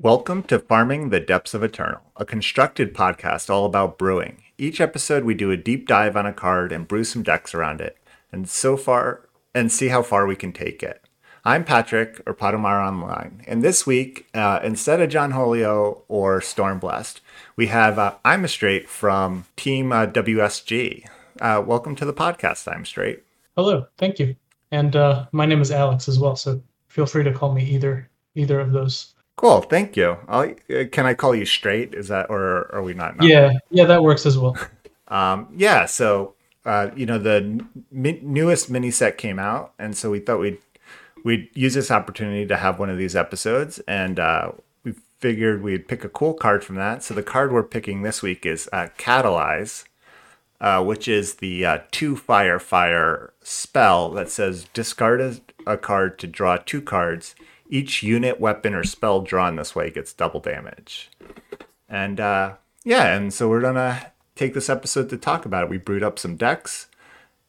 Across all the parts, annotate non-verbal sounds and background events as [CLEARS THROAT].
Welcome to Farming the Depths of Eternal, a constructed podcast all about brewing. Each episode we do a deep dive on a card and brew some decks around it, and so far and see how far we can take it. I'm Patrick or Potomar Online, and this week, uh, instead of John Holio or Stormblast, we have uh, I'm a Straight from Team uh, WSG. Uh, welcome to the podcast, I'm Straight. Hello, thank you, and uh, my name is Alex as well. So feel free to call me either either of those. Cool, thank you. I'll, uh, can I call you straight? Is that or are we not? Yeah, yeah, that works as well. [LAUGHS] um, yeah, so uh, you know the n- newest mini set came out, and so we thought we'd we'd use this opportunity to have one of these episodes, and uh, we figured we'd pick a cool card from that. So the card we're picking this week is uh, Catalyze, uh, which is the uh, two fire fire spell that says discard a card to draw two cards each unit, weapon, or spell drawn this way gets double damage. And uh, yeah, and so we're gonna take this episode to talk about it. We brewed up some decks,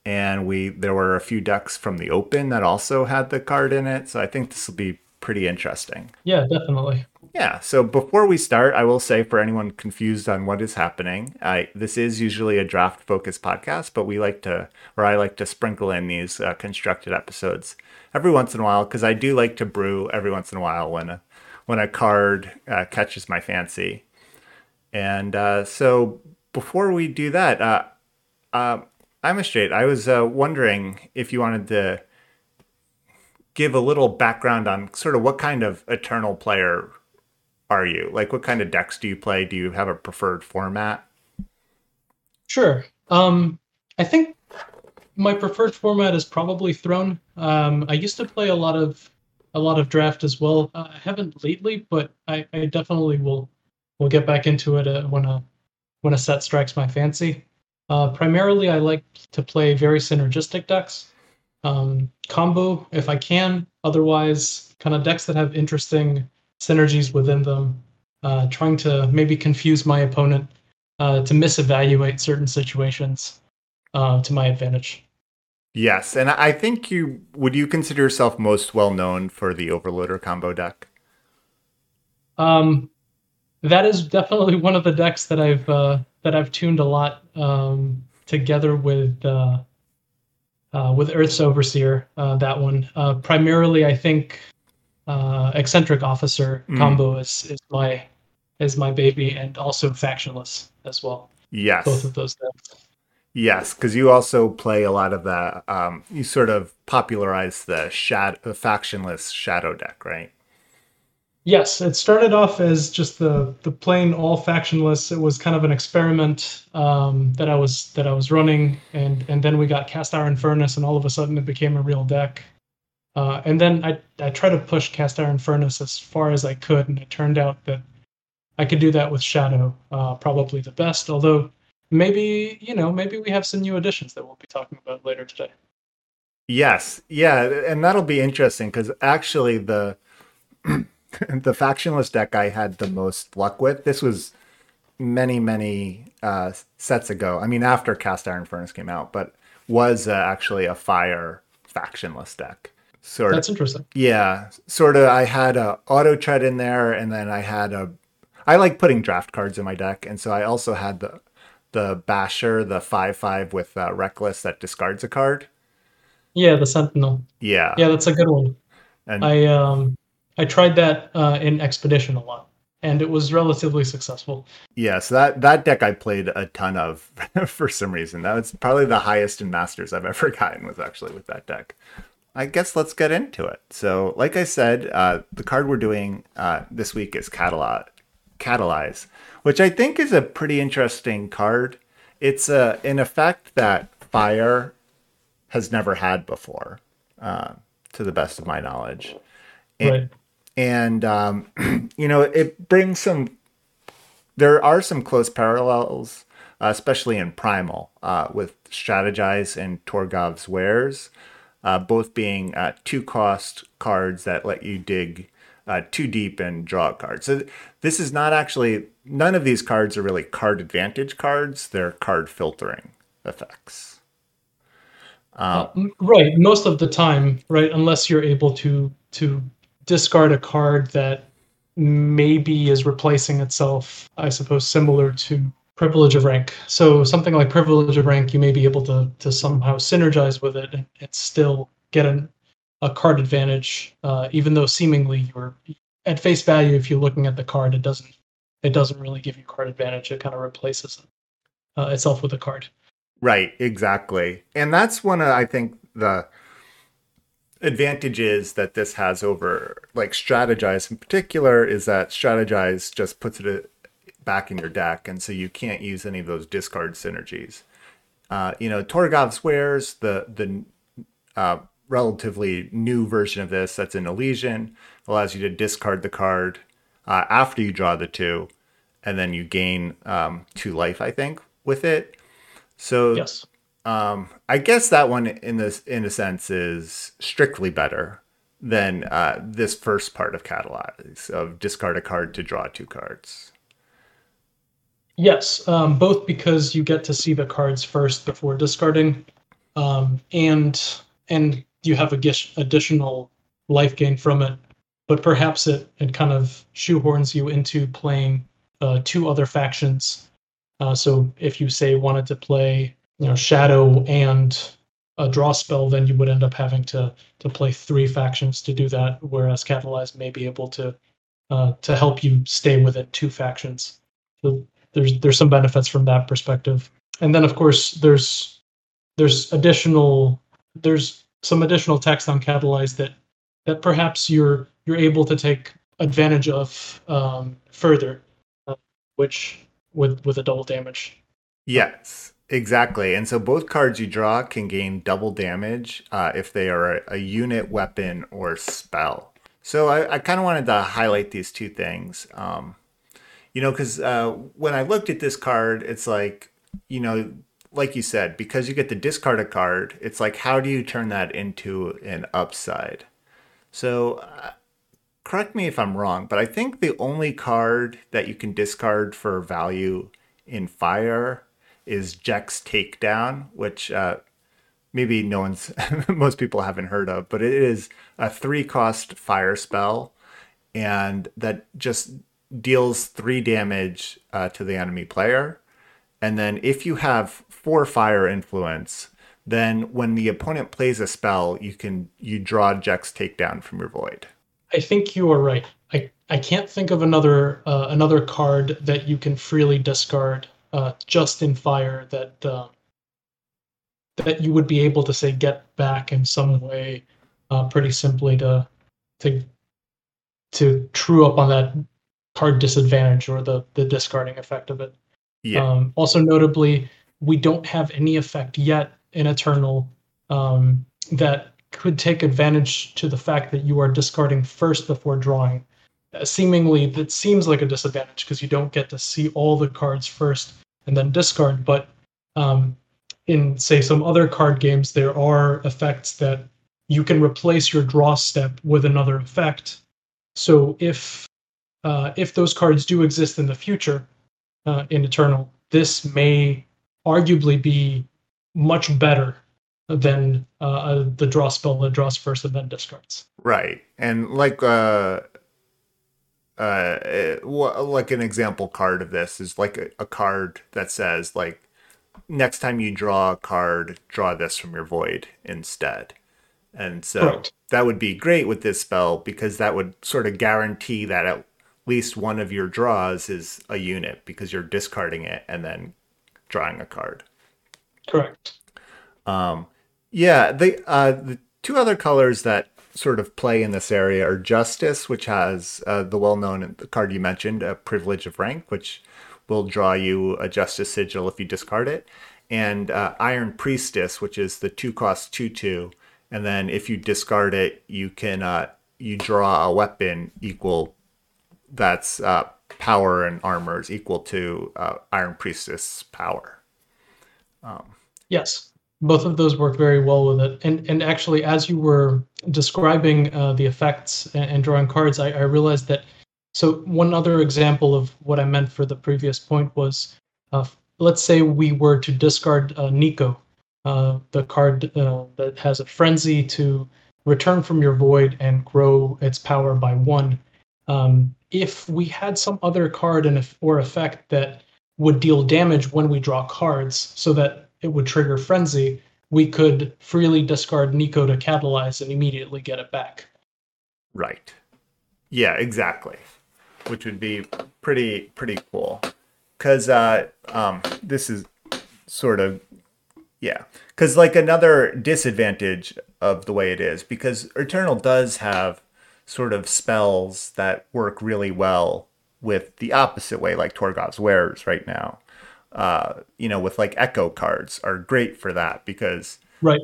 and we there were a few decks from the open that also had the card in it. So I think this will be pretty interesting. Yeah, definitely. Yeah. So before we start, I will say for anyone confused on what is happening, I, this is usually a draft focused podcast, but we like to, or I like to sprinkle in these uh, constructed episodes every once in a while because I do like to brew every once in a while when a when a card uh, catches my fancy. And uh, so before we do that, uh, uh I'm a straight. I was uh, wondering if you wanted to give a little background on sort of what kind of eternal player are you? Like, what kind of decks do you play? Do you have a preferred format? Sure. Um, I think my preferred format is probably Throne. Um, I used to play a lot of a lot of draft as well. Uh, I haven't lately, but I, I definitely will will get back into it uh, when a when a set strikes my fancy. Uh, primarily, I like to play very synergistic decks, um, combo if I can. Otherwise, kind of decks that have interesting synergies within them. Uh, trying to maybe confuse my opponent uh, to misevaluate certain situations uh, to my advantage. Yes, and I think you would you consider yourself most well known for the Overloader combo deck. Um, that is definitely one of the decks that I've uh, that I've tuned a lot um, together with uh, uh, with Earth's Overseer. Uh, that one uh, primarily, I think, uh, eccentric officer mm. combo is is my is my baby, and also factionless as well. Yes, both of those decks. Yes, because you also play a lot of the. Um, you sort of popularize the shadow, the factionless shadow deck, right? Yes, it started off as just the the plain all factionless. It was kind of an experiment um, that I was that I was running, and and then we got Cast Iron Furnace, and all of a sudden it became a real deck. Uh, and then I I tried to push Cast Iron Furnace as far as I could, and it turned out that I could do that with Shadow, uh, probably the best. Although maybe you know maybe we have some new additions that we'll be talking about later today. Yes. Yeah and that'll be interesting because actually the [CLEARS THROAT] the factionless deck i had the most luck with this was many many uh, sets ago. I mean after cast iron furnace came out but was uh, actually a fire factionless deck. Sort that's of, interesting. Yeah sort of i had a auto tread in there and then i had a i like putting draft cards in my deck and so i also had the the basher, the five five with uh, reckless that discards a card. Yeah, the sentinel. Yeah, yeah, that's a good one. And I um I tried that uh, in expedition a lot, and it was relatively successful. Yeah, so that that deck I played a ton of [LAUGHS] for some reason. That was probably the highest in masters I've ever [LAUGHS] gotten was actually with that deck. I guess let's get into it. So, like I said, uh, the card we're doing uh, this week is Catalyze. Catalyze which I think is a pretty interesting card. It's a an effect that fire has never had before, uh, to the best of my knowledge. And, right. and um, [CLEARS THROAT] you know, it brings some. There are some close parallels, uh, especially in Primal, uh, with Strategize and Torgov's Wares, uh, both being uh, two cost cards that let you dig uh, too deep and draw a card. So this is not actually none of these cards are really card advantage cards. They're card filtering effects. Uh, right, most of the time, right, unless you're able to to discard a card that maybe is replacing itself, I suppose, similar to privilege of rank. So something like privilege of rank, you may be able to to somehow synergize with it and, and still get an, a card advantage, uh, even though seemingly you're at face value. If you're looking at the card, it doesn't it doesn't really give you card advantage. It kind of replaces uh, itself with a card. Right, exactly, and that's one of I think the advantages that this has over like strategize in particular is that strategize just puts it back in your deck and so you can't use any of those discard synergies uh, you know torgov's wares the the uh, relatively new version of this that's in elysian allows you to discard the card uh, after you draw the two and then you gain um, two life i think with it so yes um, I guess that one, in this, in a sense, is strictly better than uh, this first part of catalyze of discard a card to draw two cards. Yes, um, both because you get to see the cards first before discarding, um, and and you have a additional life gain from it. But perhaps it it kind of shoehorns you into playing uh, two other factions. Uh, so if you say wanted to play you know shadow and a draw spell, then you would end up having to to play three factions to do that. Whereas Catalyze may be able to uh, to help you stay within two factions. So there's there's some benefits from that perspective. And then of course there's there's additional there's some additional text on Catalyze that that perhaps you're you're able to take advantage of um, further, uh, which with with a double damage. Yes, Exactly. And so both cards you draw can gain double damage uh, if they are a, a, unit, weapon, or spell. So I, I kind of wanted to highlight these two things. Um, you know, because uh, when I looked at this card, it's like, you know, like you said, because you get to discard a card, it's like, how do you turn that into an upside? So, uh, correct me if I'm wrong, but I think the only card that you can discard for value in fire is Jekk's Takedown, which uh, maybe no one's, [LAUGHS] most people haven't heard of, but it is a three cost fire spell, and that just deals three damage uh, to the enemy player. And then if you have four fire influence, then when the opponent plays a spell, you can you draw Jekk's Takedown from your void. I think you are right. I, I can't think of another uh, another card that you can freely discard uh, just in fire that uh, that you would be able to say get back in some way uh, pretty simply to to to true up on that card disadvantage or the the discarding effect of it. Yeah. Um, also notably, we don't have any effect yet in Eternal um, that could take advantage to the fact that you are discarding first before drawing. Uh, seemingly, that seems like a disadvantage because you don't get to see all the cards first and then discard. But um, in say some other card games, there are effects that you can replace your draw step with another effect. So if uh, if those cards do exist in the future uh, in Eternal, this may arguably be much better than uh, the draw spell that draws first and then discards. Right, and like uh, uh, like an example card of this is like a, a, card that says like next time you draw a card draw this from your void instead. And so that would be great with this spell because that would sort of guarantee that at least one of your draws is a unit because you're discarding it and then drawing a card. Correct. Um yeah the uh the two other colors that sort of play in this area are Justice, which has uh, the well-known card you mentioned, a Privilege of Rank, which will draw you a Justice Sigil if you discard it, and uh, Iron Priestess, which is the two-cost two-two, and then if you discard it, you can uh, you draw a weapon equal that's uh, power and armor is equal to uh, Iron Priestess power. Um, yes both of those work very well with it. And and actually, as you were describing uh, the effects and, and, drawing cards, I, I realized that. So one other example of what I meant for the previous point was, uh, let's say we were to discard uh, Nico, uh, the card uh, that has a frenzy to return from your void and grow its power by one. Um, if we had some other card and or effect that would deal damage when we draw cards, so that it would trigger frenzy, we could freely discard Nico to catalyze and immediately get it back. Right. Yeah, exactly. Which would be pretty pretty cool. Cause uh um this is sort of yeah. Cause like another disadvantage of the way it is, because Eternal does have sort of spells that work really well with the opposite way, like Torgov's Wares right now. Uh, you know, with like echo cards are great for that because right.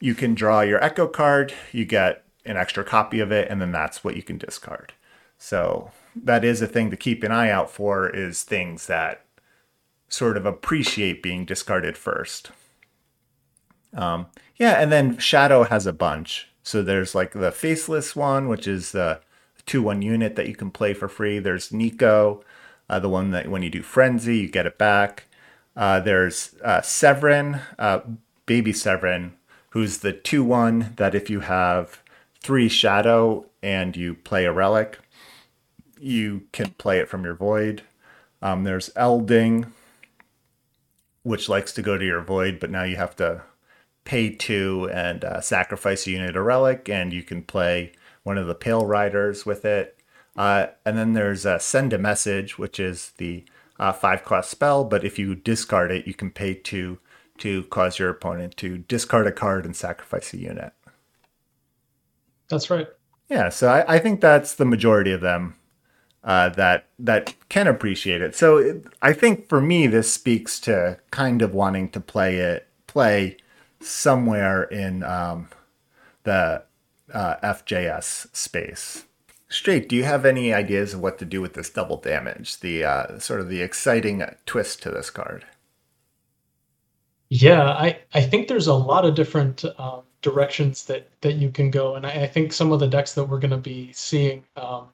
you can draw your echo card, you get an extra copy of it, and then that's what you can discard. So that is a thing to keep an eye out for is things that sort of appreciate being discarded first. Um, yeah, and then Shadow has a bunch. So there's like the faceless one, which is the two one unit that you can play for free. There's Nico, uh, the one that when you do Frenzy, you get it back. Uh, there's uh, Severin, uh, Baby Severin, who's the 2 1 that if you have three Shadow and you play a Relic, you can play it from your Void. Um, there's Elding, which likes to go to your Void, but now you have to pay two and uh, sacrifice a unit or relic, and you can play one of the Pale Riders with it. Uh, and then there's uh, Send a Message, which is the uh, five cost spell, but if you discard it, you can pay two to cause your opponent to discard a card and sacrifice a unit. That's right. Yeah, so I, I think that's the majority of them uh, that that can appreciate it. So it, I think for me, this speaks to kind of wanting to play it, play somewhere in um, the uh, FJS space. Straight, do you have any ideas of what to do with this double damage? The uh, sort of the exciting twist to this card. Yeah, I, I think there's a lot of different um, directions that that you can go, and I, I, think some of the decks that we're going to be seeing um,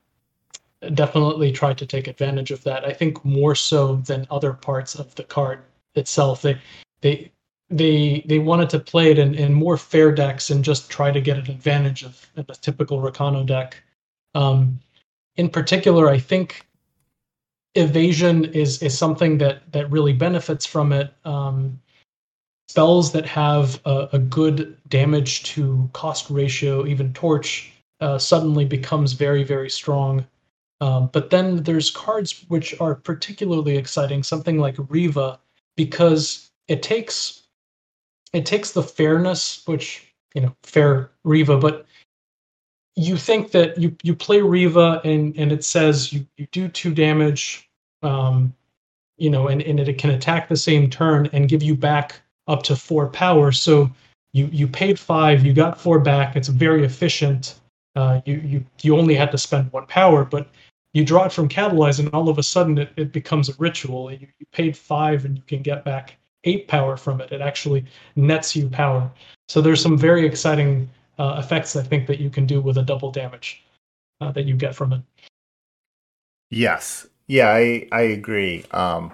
definitely try to take advantage of that. I think more so than other parts of the card itself. They they they they wanted to play it in, in more fair decks and just try to get an advantage of, a typical Rakano deck. Um, in particular, I think evasion is is something that that really benefits from it. Um, spells that have a, a, good damage to cost ratio, even torch, uh, suddenly becomes very very strong. Um, but then there's cards which are particularly exciting, something like Riva, because it takes it takes the fairness, which you know, fair Riva, but you think that you you play Riva and and it says you you do two damage, um, you know, and and it can attack the same turn and give you back up to four power. So you you paid five, you got four back. It's very efficient. Uh, you you you only had to spend one power, but you draw it from catalyze, and all of a sudden it, it becomes a ritual. You, you paid five, and you can get back eight power from it. It actually nets you power. So there's some very exciting uh, effects I think that you can do with a double damage uh, that you get from it. Yes, yeah, I I agree. Um,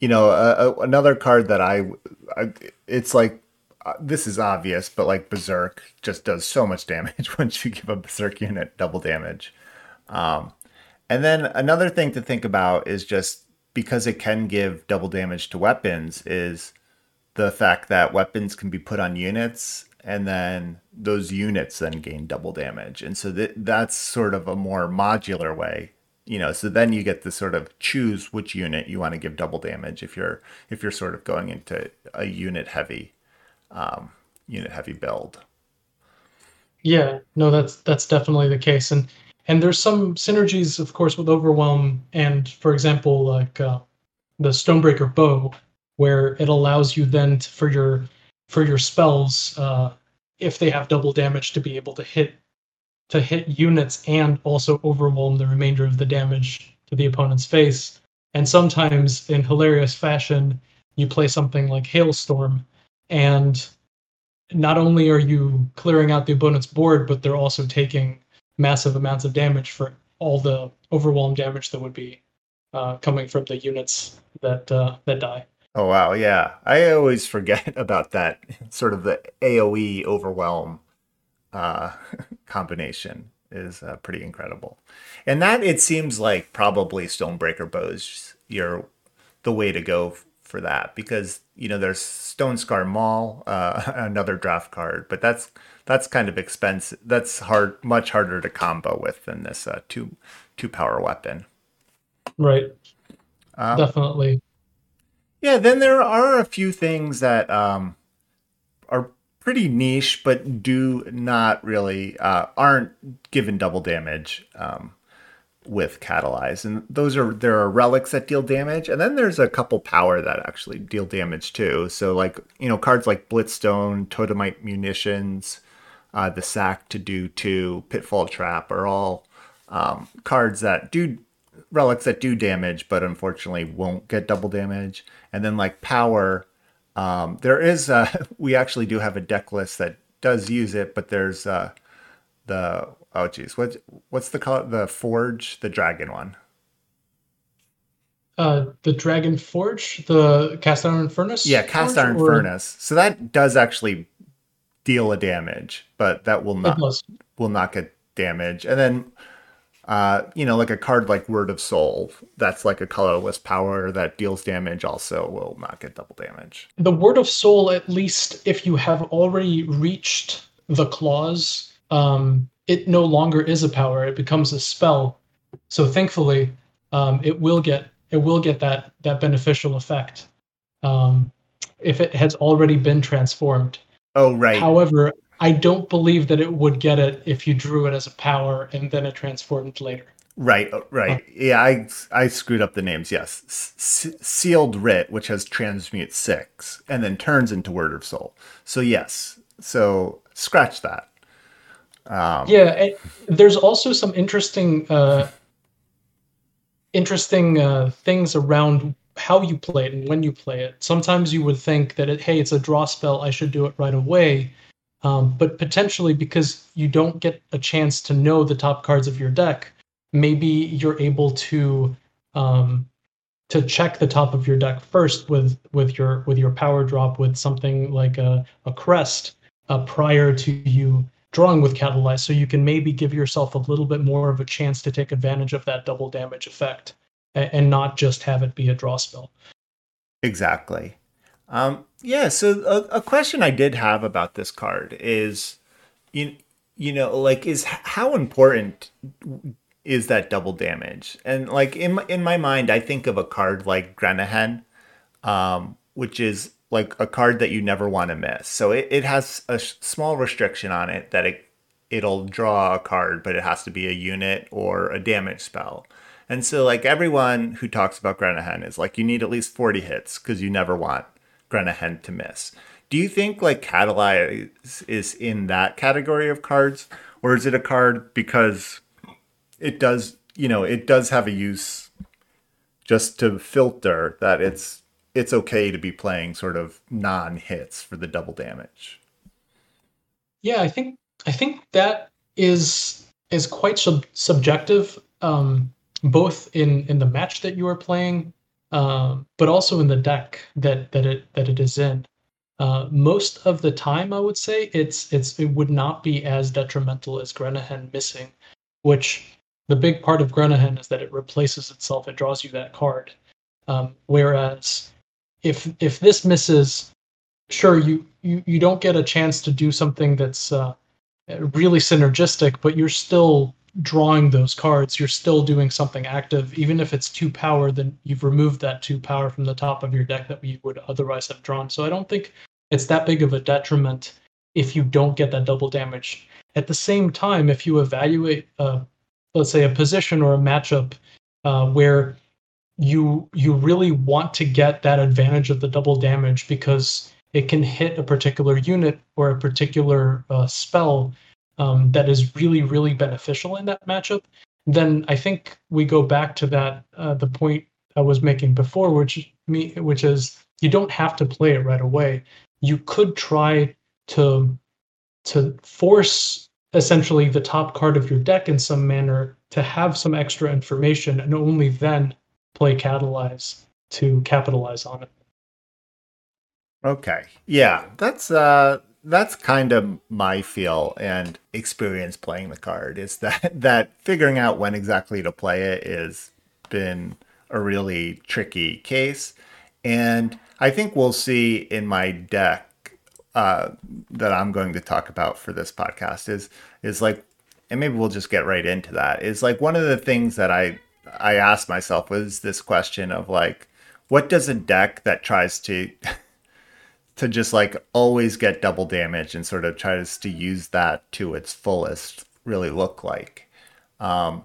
you know, uh, another card that I, I it's like uh, this is obvious, but like Berserk just does so much damage [LAUGHS] once you give a Berserk unit double damage. Um, and then another thing to think about is just because it can give double damage to weapons is the fact that weapons can be put on units and then those units then gain double damage. And so th- that's sort of a more modular way you know so then you get to sort of choose which unit you want to give double damage if you're if you're sort of going into a unit heavy um, unit heavy build. Yeah no that's that's definitely the case. And and there's some synergies, of course, with Overwhelm and, for example, like uh, the Stonebreaker bow, where it allows you then to, for your for your spells, uh, if they have double damage, to be able to hit to hit units and also overwhelm the remainder of the damage to the opponent's face. And sometimes, in hilarious fashion, you play something like Hailstorm, and not only are you clearing out the opponent's board, but they're also taking massive amounts of damage for all the overwhelm damage that would be uh, coming from the units that uh, that die. Oh wow, yeah. I always forget [LAUGHS] about that sort of the AOE overwhelm uh, [LAUGHS] combination. is uh, pretty incredible. And that it seems like probably Stonebreaker bows you're the way to go for that because you know there's Stonescar Maul, uh, [LAUGHS] another draft card, but that's that's kind of expensive. That's hard, much harder to combo with than this uh, two two power weapon. Right. Um, Definitely. Yeah. Then there are a few things that um, are pretty niche, but do not really uh, aren't given double damage. Um, with catalyze and those are there are relics that deal damage and then there's a couple power that actually deal damage too so like you know cards like blitzstone totemite munitions uh, the sack to do two, pitfall trap are all um, cards that do relics that do damage, but unfortunately won't get double damage. And then like power, um, there is a, [LAUGHS] we actually do have a deck list that does use it, but there's uh, the oh geez, what what's the color? The forge, the dragon one. Uh, the Dragon Forge, the Cast Iron Furnace. Yeah, Cast Iron or... Furnace. So that does actually deal a damage, but that will not will not get damage. And then uh, you know, like a card like Word of Soul, that's like a colorless power that deals damage, also will not get double damage. The Word of Soul, at least if you have already reached the clause, um, it no longer is a power; it becomes a spell. So thankfully, um, it will get it will get that that beneficial effect um, if it has already been transformed. Oh, right. However, I don't believe that it would get it if you drew it as a power and then it transformed later. Right, uh, right. Yeah, I I screwed up the names. Yes, S- sealed writ, which has transmute six, and then turns into word of soul. So yes, so scratch that. Um, yeah, there's also some interesting, uh, interesting uh, things around how you play it and when you play it. Sometimes you would think that it, hey, it's a draw spell, I should do it right away. Um, but potentially because you don't get a chance to know the top cards of your deck, maybe you're able to um, to check the top of your deck first with with your with your power drop with something like a, a crest uh, prior to you drawing with catalyze so you can maybe give yourself a little bit more of a chance to take advantage of that double damage effect and not just have it be a draw spell. Exactly. Um, yeah. So a, a, question I did have about this card is, you you know, like is how important is that double damage? And like in my, in my mind, I think of a card like Grenahan, um, which is like a card that you never want to miss. So it, it has a small restriction on it that it it'll draw a card, but it has to be a unit or a damage spell. And so, like, everyone who talks about Grenahan is like, you need at least 40 hits because you never want Grenahan to miss. Do you think, like, Catalyze is in that category of cards? Or is it a card because it does, you know, it does have a use just to filter that it's it's okay to be playing sort of non-hits for the double damage. Yeah, I think I think that is is quite sub- subjective. Um, both in in the match that you are playing, um, but also in the deck that that it that it is in. Uh, most of the time, I would say it's it's it would not be as detrimental as Grenahan missing, which the big part of Grenahan is that it replaces itself. It draws you that card. Um, whereas if if this misses, sure you you you don't get a chance to do something that's uh, really synergistic, but you're still drawing those cards, you're still doing something active. Even if it's two power, then you've removed that two power from the top of your deck that you would otherwise have drawn. So I don't think it's that big of a detriment if you don't get that double damage. At the same time, if you evaluate, uh, let's say, a position or a matchup uh, where you you really want to get that advantage of the double damage because it can hit a particular unit or a particular uh, spell um, that is really really beneficial in that matchup, then I think we go back to that uh, the point I was making before, which me which is you don't have to play it right away. You could try to to force essentially the top card of your deck in some manner to have some extra information and only then play catalyze to capitalize on it okay yeah that's uh that's kind of my feel and experience playing the card is that [LAUGHS] that figuring out when exactly to play it is been a really tricky case. And i think we'll see in my deck uh, that i'm going to talk about for this podcast is is like and maybe we'll just get right into that is like one of the things that i i asked myself was this question of like what does a deck that tries to [LAUGHS] to just like always get double damage and sort of tries to use that to its fullest really look like. Um,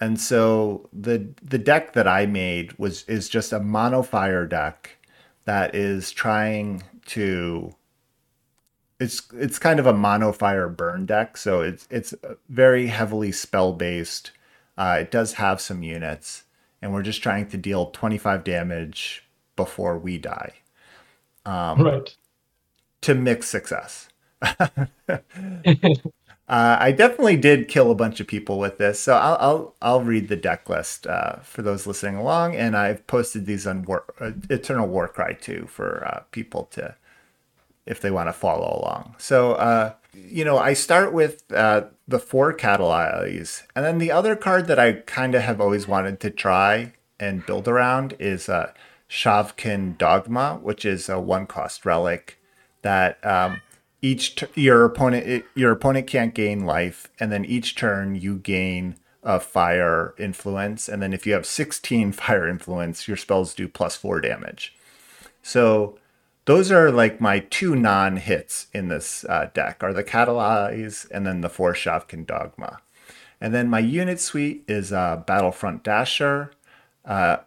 and so the the deck that I made was is just a mono fire deck that is trying to it's it's kind of a mono fire burn deck, so it's it's very heavily spell based. Uh, it does have some units, and we're just trying to deal 25 damage before we die um, right to mixed success [LAUGHS] uh, I definitely did kill a bunch of people with this, so I'll I'll, I'll read the deck list uh, for those listening along, and I've posted these on War, uh, Eternal Warcry too for uh, people to, if they want to follow along. So uh, you know, I start with uh, the four Catalyzes, and then the other card that I kind of have always wanted to try and build around is Shavkin Dogma, which is a one cost relic that um, each t- your opponent your opponent can't gain life, and then each turn you gain a fire influence, and then if you have 16 [LAUGHS] fire influence, your spells do plus four damage. So those are like my two non hits in this uh, deck are the Catalyze and then the four Shavkin Dogma. And then my unit suite is uh, Battlefront Dasher, uh,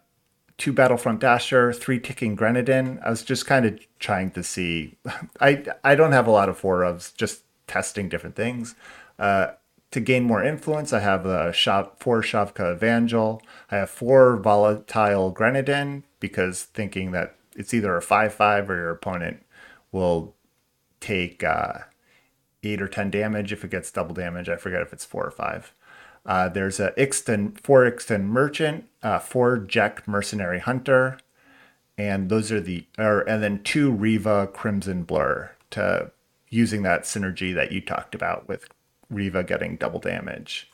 two Battlefront Dasher, three Ticking Grenadin. I was just kind of trying to see. I I don't have a lot of four ofs, just testing different things. Uh, to gain more influence, I have a Shav, four Shavka Evangel. I have four Volatile Grenadin because thinking that it's either a 5 5 or your opponent will take uh, 8 or 10 damage if it gets double damage. I forget if it's 4 or 5. Uh, there's a Ixtun, four Ixtun Merchant, uh, four Jekk Mercenary Hunter, and those are the, or, and then two Riva Crimson Blur to using that synergy that you talked about with Riva getting double damage.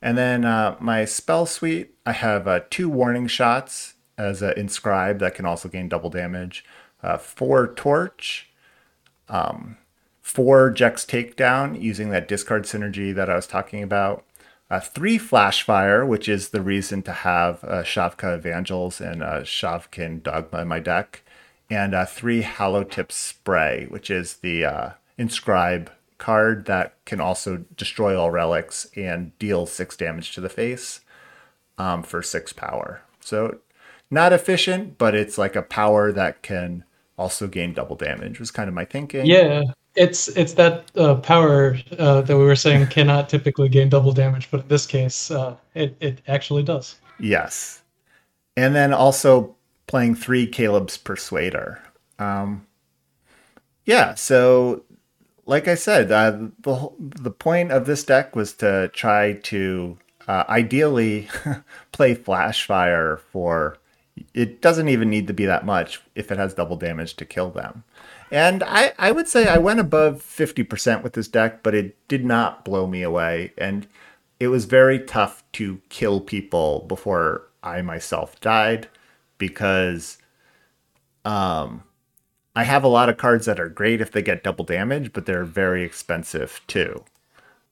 And then uh, my spell suite, I have uh, two warning shots as an inscribe that can also gain double damage, uh, four torch, um, four Jekk's takedown using that discard synergy that I was talking about, uh, three flash fire, which is the reason to have uh, Shavka Evangels and uh, Shavkin Dogma in my deck, and uh, three Hollow Tip Spray, which is the uh, inscribe card that can also destroy all relics and deal six damage to the face um, for six power. So not efficient, but it's like a power that can also gain double damage. Was kind of my thinking. Yeah, it's it's that uh, power uh, that we were saying cannot typically gain double damage, but in this case, uh, it it actually does. Yes, and then also playing three Kaleb's Persuader. Um, yeah, so like I said, uh, the the point of this deck was to try to uh, ideally [LAUGHS] play Flash Fire for. It doesn't even need to be that much if it has double damage to kill them. And I, I would say I went above 50% with this deck, but it did not blow me away. And it was very tough to kill people before I myself died because um, I have a lot of cards that are great if they get double damage, but they're very expensive too.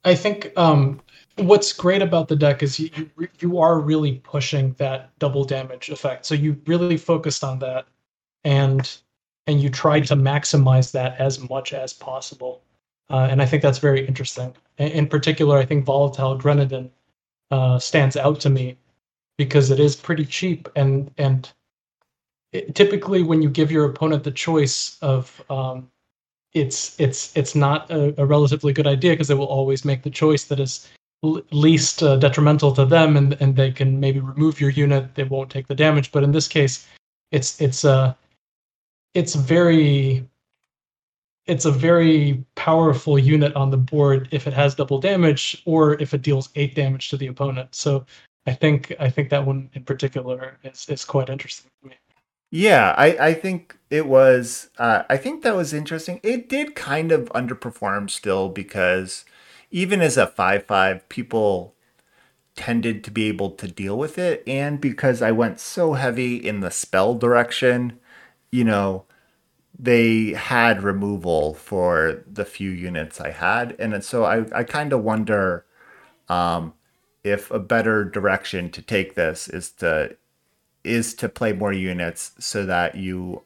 I think um, what's great about the deck is you, you, you are really pushing that double damage effect. So you really focused on that, and and you try to maximize that as much as possible. Uh, and I think that's very interesting. In particular, I think volatile grenadin uh, stands out to me because it is pretty cheap and and it, typically when you give your opponent the choice of um, it's it's it's not a, a relatively good idea because they will always make the choice that is l- least uh, detrimental to them and and they can maybe remove your unit they won't take the damage but in this case it's it's uh it's very it's a very powerful unit on the board if it has double damage or if it deals eight damage to the opponent. So I think I think that one in particular is is quite interesting to me. Yeah, I, I think it was. Uh, I think that was interesting. It did kind of underperform still because even as a five five, people tended to be able to deal with it, and because I went so heavy in the spell direction, you know, they had removal for the few units I had, and so I I kind of wonder um, if a better direction to take this is to is to play more units so that you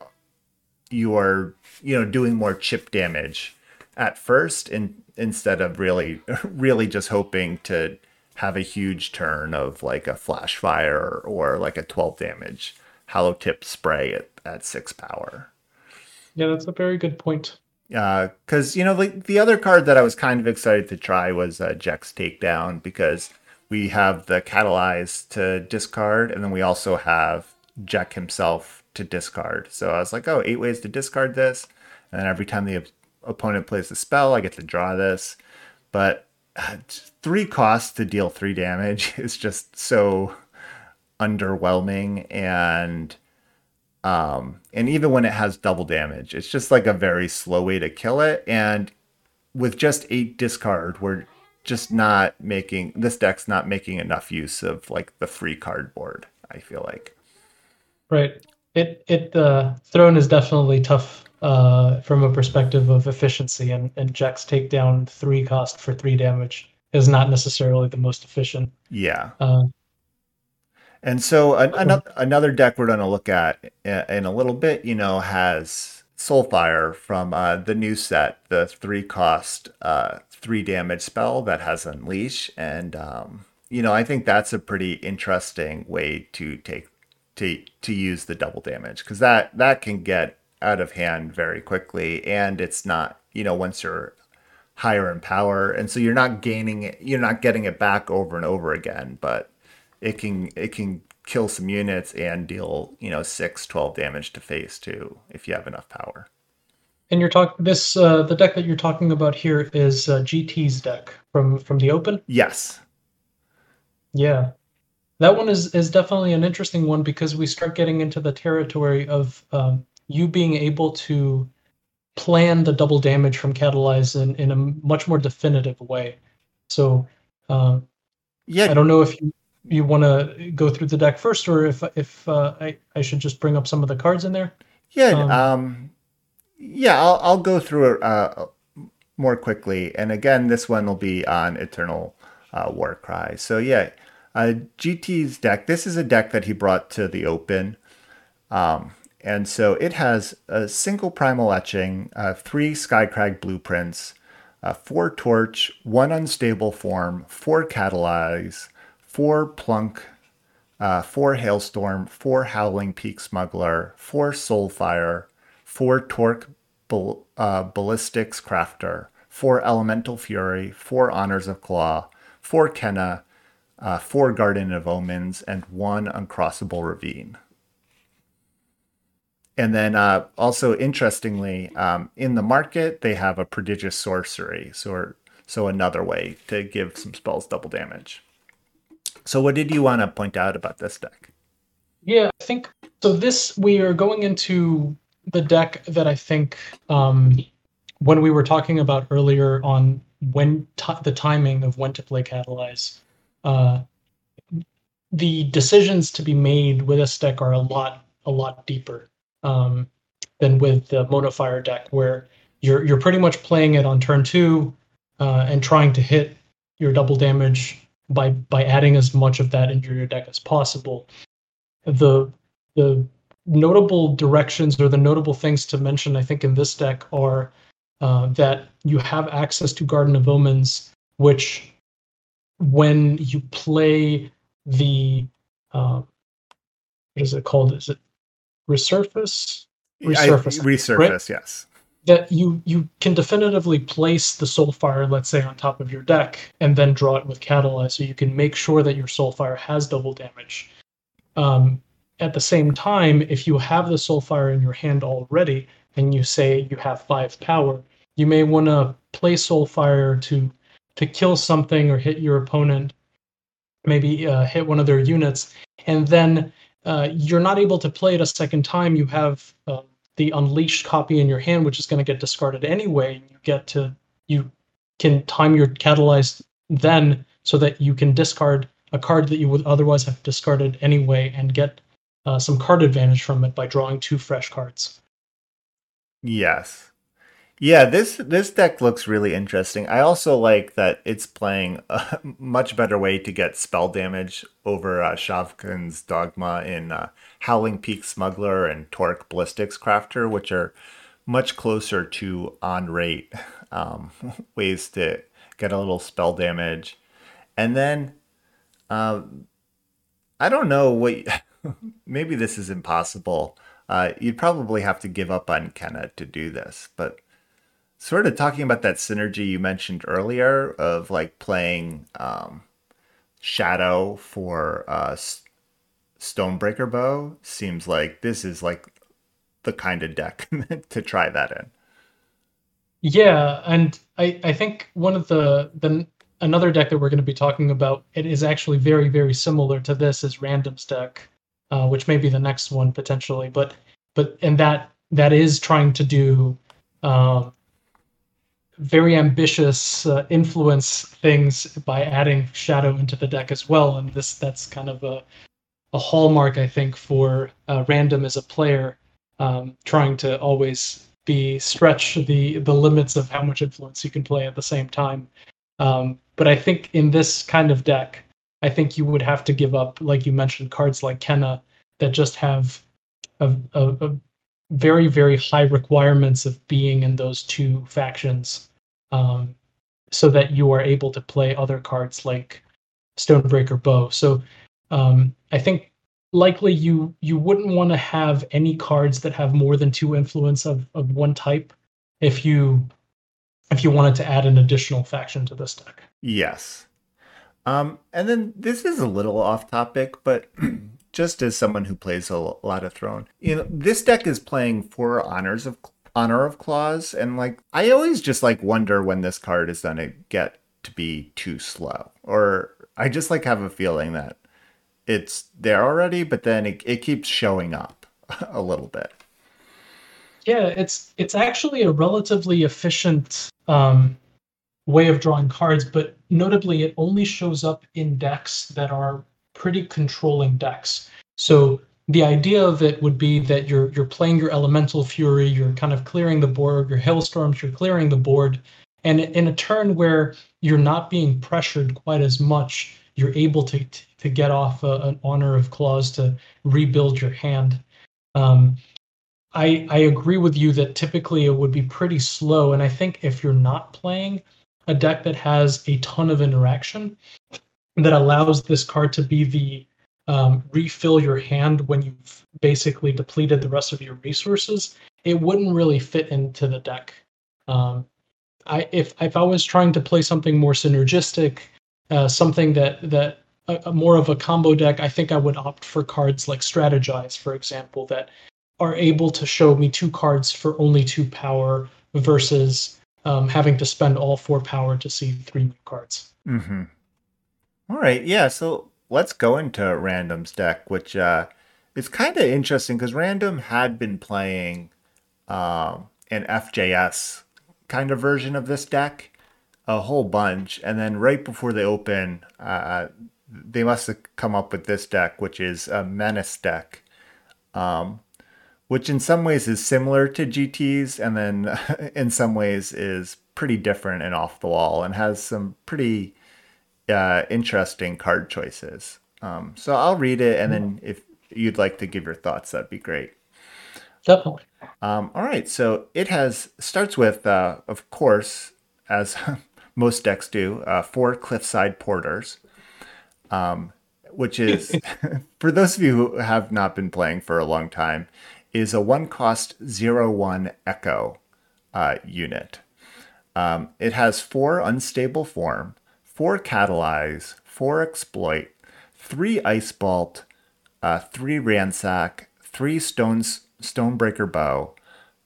you are you know doing more chip damage at first and instead of really [LAUGHS] really just hoping to have a huge turn of like a flash fire or like a 12 damage hollow tip spray at, at six power. Yeah that's a very good point. Because uh, you know the, the other card that i was kind of excited to try was uh, jekk's takedown because we have the catalyze to discard and then we also have jekk himself to discard. So i was like oh eight ways to discard this. And then every time the opponent plays a spell i get to draw this. But three costs to deal three damage [LAUGHS] is just so underwhelming and um and even when it has double damage it's just like a very slow way to kill it and with just eight discard we're just not making this deck's not making enough use of like the free cardboard i feel like right it it uh throne is definitely tough uh, from a perspective of efficiency, and, and Jekk's takedown three cost for three damage is not necessarily the most efficient. Yeah. Uh, and so an, another another deck we're going to look at in a little bit, you know, has Soulfire from uh, the new set, the three cost, uh, three damage spell that has Unleash, and um, you know, I think that's a pretty interesting way to take to to use the double damage because that that can get out of hand very quickly. And it's not you know once you're higher in power. And so you're not gaining it you're not getting it back over and over again. But it can it can kill some units and deal you know 6 12 damage to face 2 if you have enough power. And you're talking this uh, the deck that you're talking about here is uh, gt's deck from from the open? Yes. Yeah. That one is is definitely an interesting one because we start getting into the territory of um, you being able to plan the double damage from catalyze in, in a much more definitive way. So, um, yeah, I don't know if you, you want to go through the deck first, or if if uh, I I should just bring up some of the cards in there. Yeah, um, um yeah, I'll I'll go through it uh, more quickly, and again, this one will be on Eternal uh, Warcry. So yeah, uh, GT's deck. This is a deck that he brought to the Open. Um, and so it has a single primal etching, uh, three Skycrag blueprints, uh, four torch, one unstable form, four catalyze, four plunk, uh, four hailstorm, four howling peak smuggler, four soulfire, four torque uh, ballistics crafter, four elemental fury, four honors of claw, four kenna, uh, four garden of omens, and one uncrossable ravine. And then uh, also interestingly, um, in the market they have a prodigious sorcery, so so another way to give some spells double damage. So what did you want to point out about this deck? Yeah, I think so. This we are going into the deck that I think um, when we were talking about earlier on when t- the timing of when to play catalyze. Uh, the decisions to be made with this deck are a lot a lot deeper um, than with the Monofire deck, where you're you're pretty much playing it on turn two uh, and trying to hit your double damage by by adding as much of that into your deck as possible. The the notable directions or the notable things to mention, I think, in this deck are uh, that you have access to Garden of Omens, which when you play the uh, what is it called? Is it resurface resurface I, resurface right? yes that you you can definitively place the soulfire let's say on top of your deck and then draw it with catalyze so you can make sure that your soulfire has double damage um, at the same time if you have the soulfire in your hand already and you say you have five power you may want to play soulfire to to kill something or hit your opponent maybe uh, hit one of their units and then uh, you're not able to play it a second time. You have uh, the unleashed copy in your hand, which is going to get discarded anyway. You get to you can time your catalyze then so that you can discard a card that you would otherwise have discarded anyway and get uh, some card advantage from it by drawing two fresh cards. Yes. Yeah, this this deck looks really interesting. I also like that it's playing a [LAUGHS] much better way to get spell damage over uh, Shavkin's Dogma in uh, Howling Peak Smuggler and Torque Ballistics Crafter, which are much closer to on rate [LAUGHS] um, [LAUGHS] ways to get a little spell damage. And then, um, I don't know what. maybe this is impossible. Uh, you'd probably have to give up on Kenna to do this, but sort of talking about that synergy you mentioned earlier of like playing um, Shadow for uh, Stonebreaker Bow seems like this is like the kind of deck [LAUGHS] to try that in. Yeah, and I I think one of the the another deck that we're going to be talking about it is actually very very similar to this is Random's deck, uh, which may be the next one potentially, but but and that that is trying to do um, very ambitious uh, influence things by adding shadow into the deck as well. And this that's kind of a, a hallmark i think for uh, random as a player um, trying to always be stretch the the limits of how much influence you can play at the same time. Um, but i think in this kind of deck i think you would have to give up like you mentioned cards like kenna that just have a, a, a very very high requirements of being in those two factions um, so that you are able to play other cards like stonebreaker bow. So um, i think likely you you wouldn't want to have any cards that have more than two influence of, of one type if you if you wanted to add an additional faction to this deck. Yes. Um, and then this is a little off topic but [CLEARS THROAT] just as someone who plays a lot of Throne, you know, this deck is playing four honors of honor of claws, and like I always just like wonder when this card is gonna get to be too slow, or I just like have a feeling that it's there already, but then it, it keeps showing up [LAUGHS] a little bit. Yeah, it's it's actually a relatively efficient um, way of drawing cards, but notably, it only shows up in decks that are pretty controlling decks. So the idea of it would be that you're you're playing your elemental fury, you're kind of clearing the board, your hailstorms, you're clearing the board, and in a turn where you're not being pressured quite as much, you're able to to get off a, an honor of claws to rebuild your hand. Um, I I agree with you that typically it would be pretty slow, and I think if you're not playing a deck that has a ton of interaction, that allows this card to be the um, refill your hand when you've basically depleted the rest of your resources, it wouldn't really fit into the deck. Um, I if if I was trying to play something more synergistic, uh, something that that a, more of a combo deck, I think I would opt for cards like Strategize, for example, that are able to show me two cards for only two power versus um, having to spend all four power to see three new cards. Mm-hmm. All right, yeah. So let's go into Random's deck, which uh, is kind of interesting because Random had been playing um, an FJS kind of version of this deck a whole bunch, and then right before they open, uh, they must have come up with this deck, which is a Menace deck. Um, which in some ways is similar to GT's, and then [LAUGHS] in some ways is pretty different and off the wall, and has some pretty uh, interesting card choices. Um, so I'll read it, and then if you'd like to give your thoughts, that'd be great. Definitely. Um, all right. So it has starts with, uh, of course, as [LAUGHS] most decks do, uh, four cliffside porters, um, which is [LAUGHS] [LAUGHS] for those of you who have not been playing for a long time, is a one cost zero one echo uh, unit. Um, it has four unstable form, four catalyze, four exploit, three ice bolt, uh, three ransack, three stones stonebreaker bow,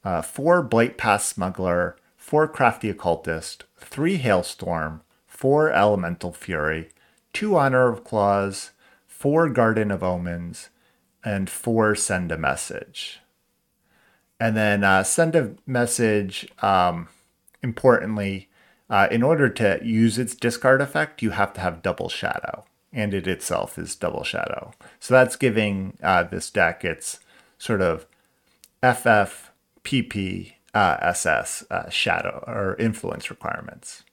uh, four blight pass smuggler, four crafty occultist, three hailstorm, four elemental fury, two honor of claws, four garden of omens, and four send a message. And then uh, send a message, um, importantly, uh, in order to use its discard effect, you have to have double shadow, and it itself is double shadow. So that's giving uh, this deck its sort of FF, PP, uh, SS uh, shadow or influence requirements.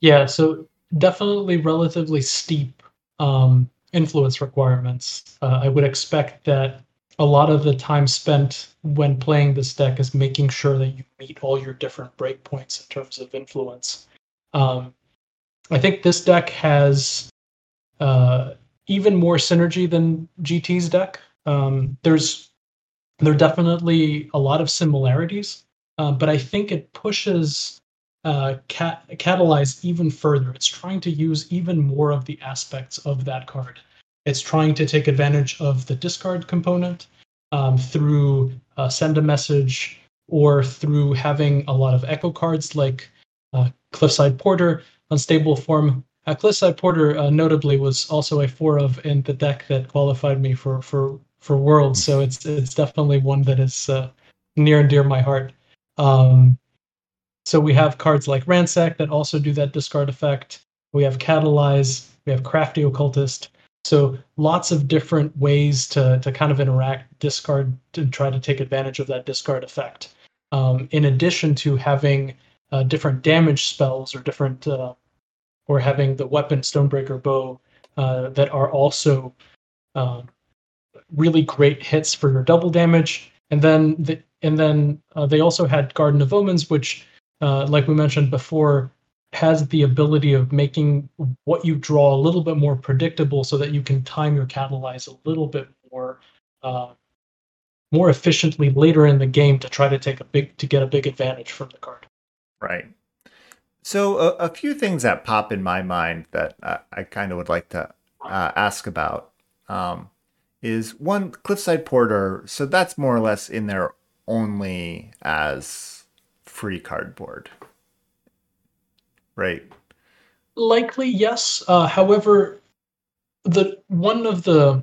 Yeah, so definitely relatively steep um, influence requirements. Uh, I would expect that a lot of the time spent when playing this deck is making sure that you meet all your different breakpoints in terms of influence. Um, I think this deck has uh, even more synergy than GT's deck. Um, there's there are definitely a lot of similarities, uh, but I think it pushes uh, cat- catalyze even further. It's trying to use even more of the aspects of that card. It's trying to take advantage of the discard component um, through uh, send a message or through having a lot of echo cards like uh, Cliffside Porter, Unstable Form. Uh, Cliffside Porter, uh, notably, was also a four of in the deck that qualified me for for for Worlds, so it's it's definitely one that is uh, near and dear my heart. Um, so we have cards like Ransack that also do that discard effect. We have Catalyze. We have Crafty Occultist. So lots of different ways to to kind of interact, discard, to try to take advantage of that discard effect. Um, in addition to having uh, different damage spells or different, uh, or having the weapon Stonebreaker Bow uh, that are also uh, really great hits for your double damage. And then the, and then uh, they also had Garden of Omens, which uh, like we mentioned before, has the ability of making what you draw a little bit more predictable so that you can time your catalyze a little bit more uh, more efficiently later in the game to try to take a big to get a big advantage from the card right so a, a few things that pop in my mind that uh, i kind of would like to uh, ask about um, is one cliffside porter so that's more or less in there only as free cardboard. Right. Likely, yes. Uh, however, the one of the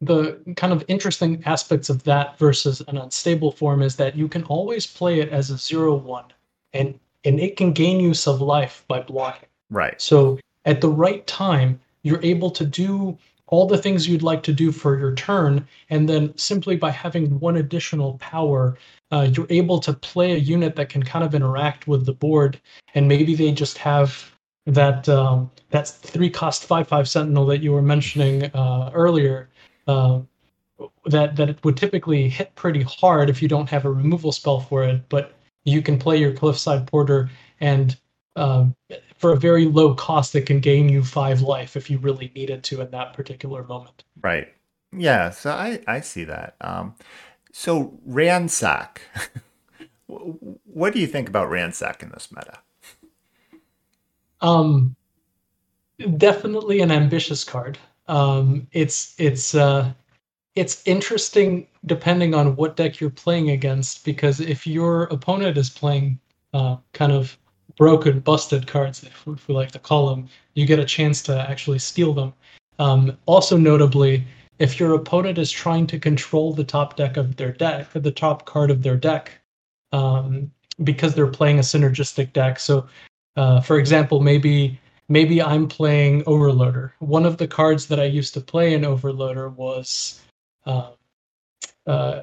the kind of interesting aspects of that versus an unstable form is that you can always play it as a zero one, and and it can gain use of life by blocking. Right. So at the right time, you're able to do all the things you'd like to do for your turn, and then simply by having one additional power, uh, you're able to play a unit that can kind of interact with the board, and maybe they just have that um, that three cost five five sentinel that you were mentioning uh, earlier. Uh, that that would typically hit pretty hard if you don't have a removal spell for it, but you can play your cliffside porter and um, for a very low cost that can gain you five life if you really needed to in that particular moment. Right. Yeah. So I I see that. Um, so ransack. [LAUGHS] what do you think about ransack in this meta? Um, definitely an ambitious card. Um, it's it's uh, it's interesting depending on what deck you're playing against because if your opponent is playing uh, kind of broken, busted cards, if, we like to call them, you get a chance to actually steal them. Um, also, notably, if your opponent is trying to control the top deck of their deck, the top card of their deck, um, because they're playing a synergistic deck. So, uh, for example, maybe maybe I'm playing Overloader. One of the cards that I used to play in Overloader was, uh, uh,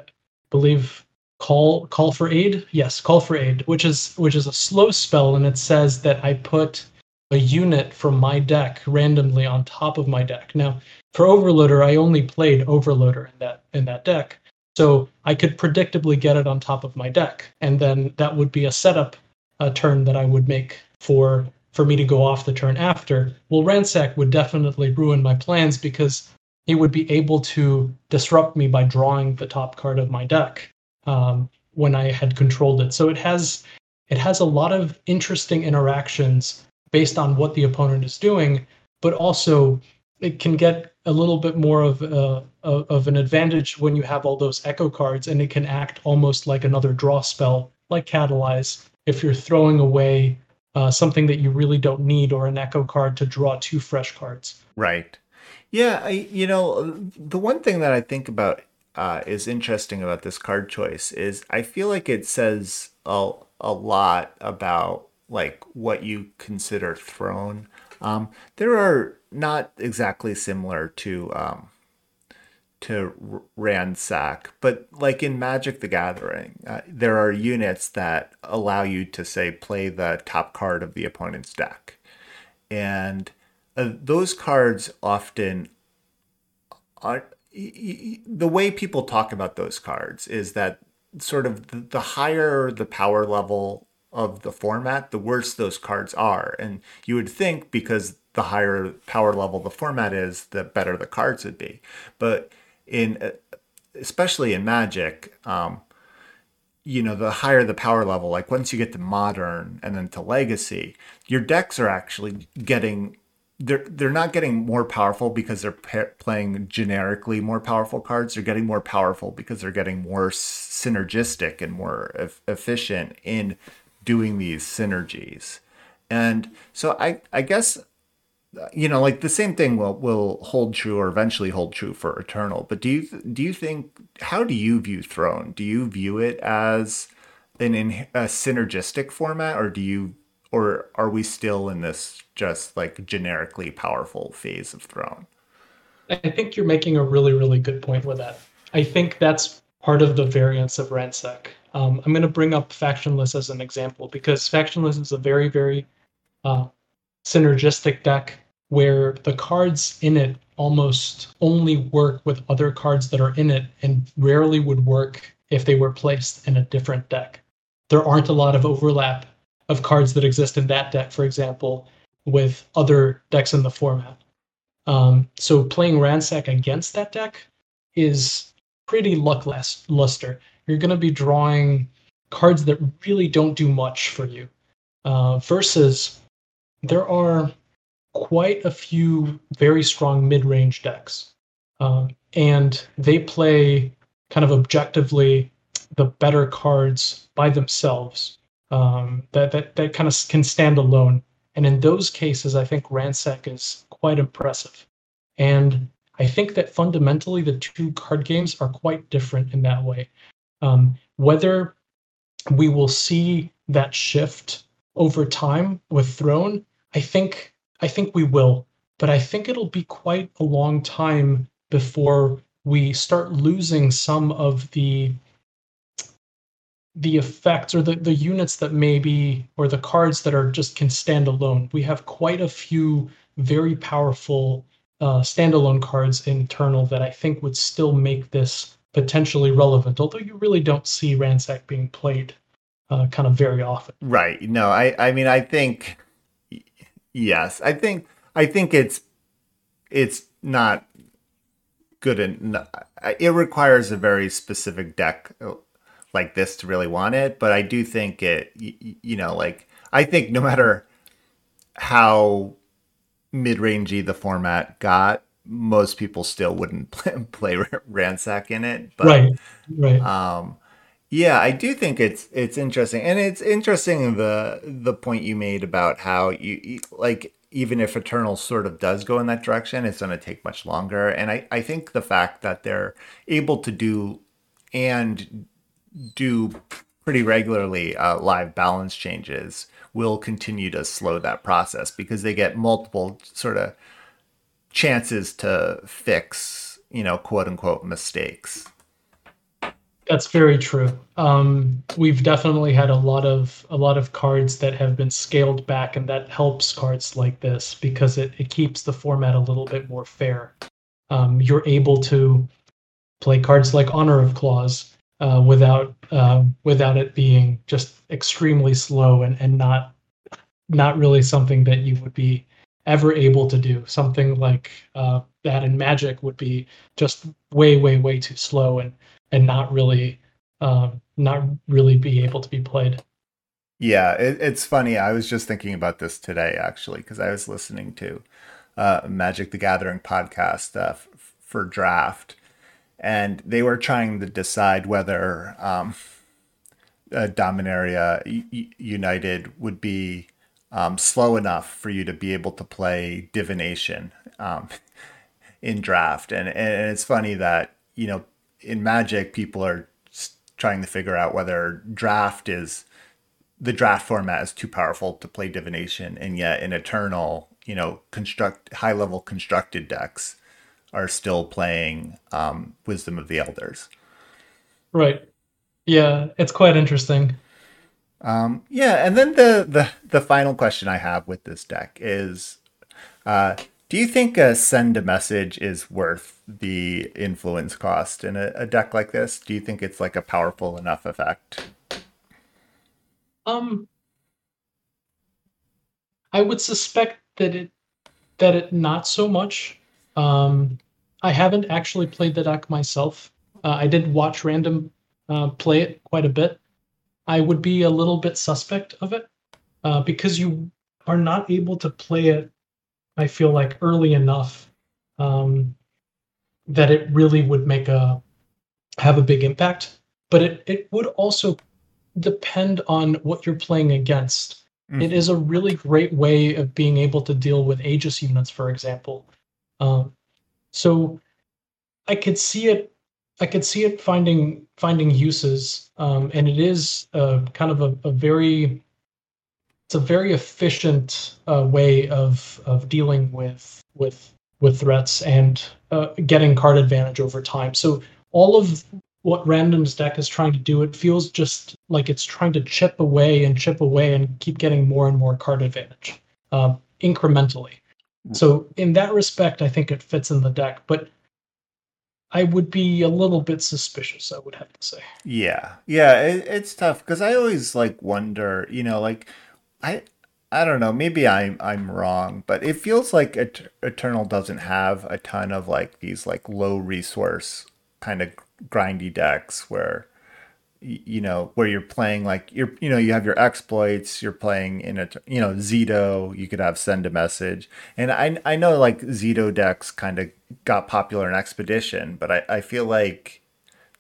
believe call call for aid? Yes call for aid which is which is a slow spell and it says that i put a unit from my deck randomly on top of my deck. Now for overloader i only played overloader in that in that deck so i could predictably get it on top of my deck and then that would be a setup a turn that i would make for for me to go off the turn after. Well ransack would definitely ruin my plans because he would be able to disrupt me by drawing the top card of my deck um, when I had controlled it. So it has it has a lot of interesting interactions based on what the opponent is doing, but also it can get a little bit more of a, of an advantage when you have all those echo cards, and it can act almost like another draw spell, like Catalyze, if you're throwing away uh, something that you really don't need or an echo card to draw two fresh cards. Right. Yeah, I, you know, the one thing that I think about uh, is interesting about this card choice is I feel like it says a, a lot about like what you consider throne. Um, there are not exactly similar to um, to ransack, but like in Magic the Gathering, uh, there are units that allow you to say play the top card of the opponent's deck, and uh, those cards often are the way people talk about those cards is that sort of the, higher the power level of the format, the worse those cards are. And you would think because the higher power level the format is, the better the cards would be. But in uh, especially in Magic, um, you know, the higher the power level, like once you get to modern and then to legacy, your decks are actually getting they're they're not getting more powerful because they're pa- playing generically more powerful cards. They're getting more powerful because they're getting more synergistic and more e- efficient in doing these synergies. And so I I guess you know like the same thing will will hold true or eventually hold true for Eternal. But do you do you think how do you view Throne? Do you view it as an in a synergistic format or do you or are we still in this just like generically powerful phase of throne? I think you're making a really really good point with that. I think that's part of the variance of ransack um, i'm going to bring up factionless as an example because factionless is a very very uh, synergistic deck where the cards in it almost only work with other cards that are in it and rarely would work if they were placed in a different deck. There aren't a lot of overlap of cards that exist in that deck, for example, with other decks in the format. Um, so playing Ransack against that deck is pretty luster. You're going to be drawing cards that really don't do much for you. Uh, versus there are quite a few very strong mid-range decks, um, and they play kind of objectively the better cards by themselves um, that that that kind of can stand alone. And in those cases, I think Ransack is quite impressive. And I think that fundamentally the two card games are quite different in that way. Um, whether we will see that shift over time with Throne, I think I think we will, but I think it'll be quite a long time before we start losing some of the the effects or the, the units that maybe or the cards that are just can stand alone. We have quite a few very powerful uh, standalone cards in Eternal that I think would still make this potentially relevant. Although you really don't see Ransack being played uh, kind of very often. Right. No, I I mean I think yes, I think I think it's it's not good and it requires a very specific deck like this to really want it, but I do think it, you, you know, like I think no matter how mid-rangey the format got, most people still wouldn't [LAUGHS] play, play ransack in it. But, right, right. Um, yeah, I do think it's it's interesting, and it's interesting the the point you made about how you, you like even if Eternal sort of does go in that direction, it's going to take much longer. And I, I think the fact that they're able to do and do pretty regularly uh, live balance changes will continue to slow that process because they get multiple sort of chances to fix, you know, quote unquote mistakes. That's very true. Um, we've definitely had a lot of a lot of cards that have been scaled back, and that helps cards like this because it, it keeps the format a little bit more fair. Um, you're able to play cards like Honor of Claws, uh, without uh, without it being just extremely slow and, and not not really something that you would be ever able to do. Something like uh, that in Magic would be just way way way too slow and and not really um, not really be able to be played. Yeah, it, it's funny. I was just thinking about this today actually because I was listening to uh, Magic the Gathering podcast uh, f- for draft and they were trying to decide whether um, uh, Dominaria United would be um, slow enough for you to be able to play divination. Um, in draft, and and it's funny that you know in Magic people are trying to figure out whether draft is the draft format is too powerful to play divination, and yet in Eternal, you know, construct high level constructed decks are still playing um, Wisdom of the Elders. Right. Yeah, it's quite interesting. Um, yeah, and then the, the the final question I have with this deck is, uh, do you think a send a message is worth the influence cost in a, a deck like this? Do you think it's like a powerful enough effect? Um, I would suspect that it that it not so much. Um, I haven't actually played the deck myself. Uh, I did watch random uh, play it quite a bit. I would be a little bit suspect of it uh, because you are not able to play it. I feel like early enough um, that it really would make a have a big impact. But it it would also depend on what you're playing against. Mm. It is a really great way of being able to deal with Aegis units, for example. Um, so I could see it. I could see it finding finding uses, um, and it is uh, kind of a, a, very it's a very efficient uh, way of of dealing with with with threats and uh, getting card advantage over time. So all of what random's deck is trying to do, it feels just like it's trying to chip away and chip away and keep getting more and more card advantage uh, incrementally. So in that respect, I think it fits in the deck, but I would be a little bit suspicious. I would have to say. Yeah, yeah, it, it's tough because I always like wonder, you know, like I, I don't know, maybe I'm I'm wrong, but it feels like Et- Eternal doesn't have a ton of like these like low resource kind of grindy decks where you know where you're playing like you're you know you have your exploits you're playing in a you know Zito you could have send a message. And I I know like Zito decks kind of got popular in expedition but I I feel like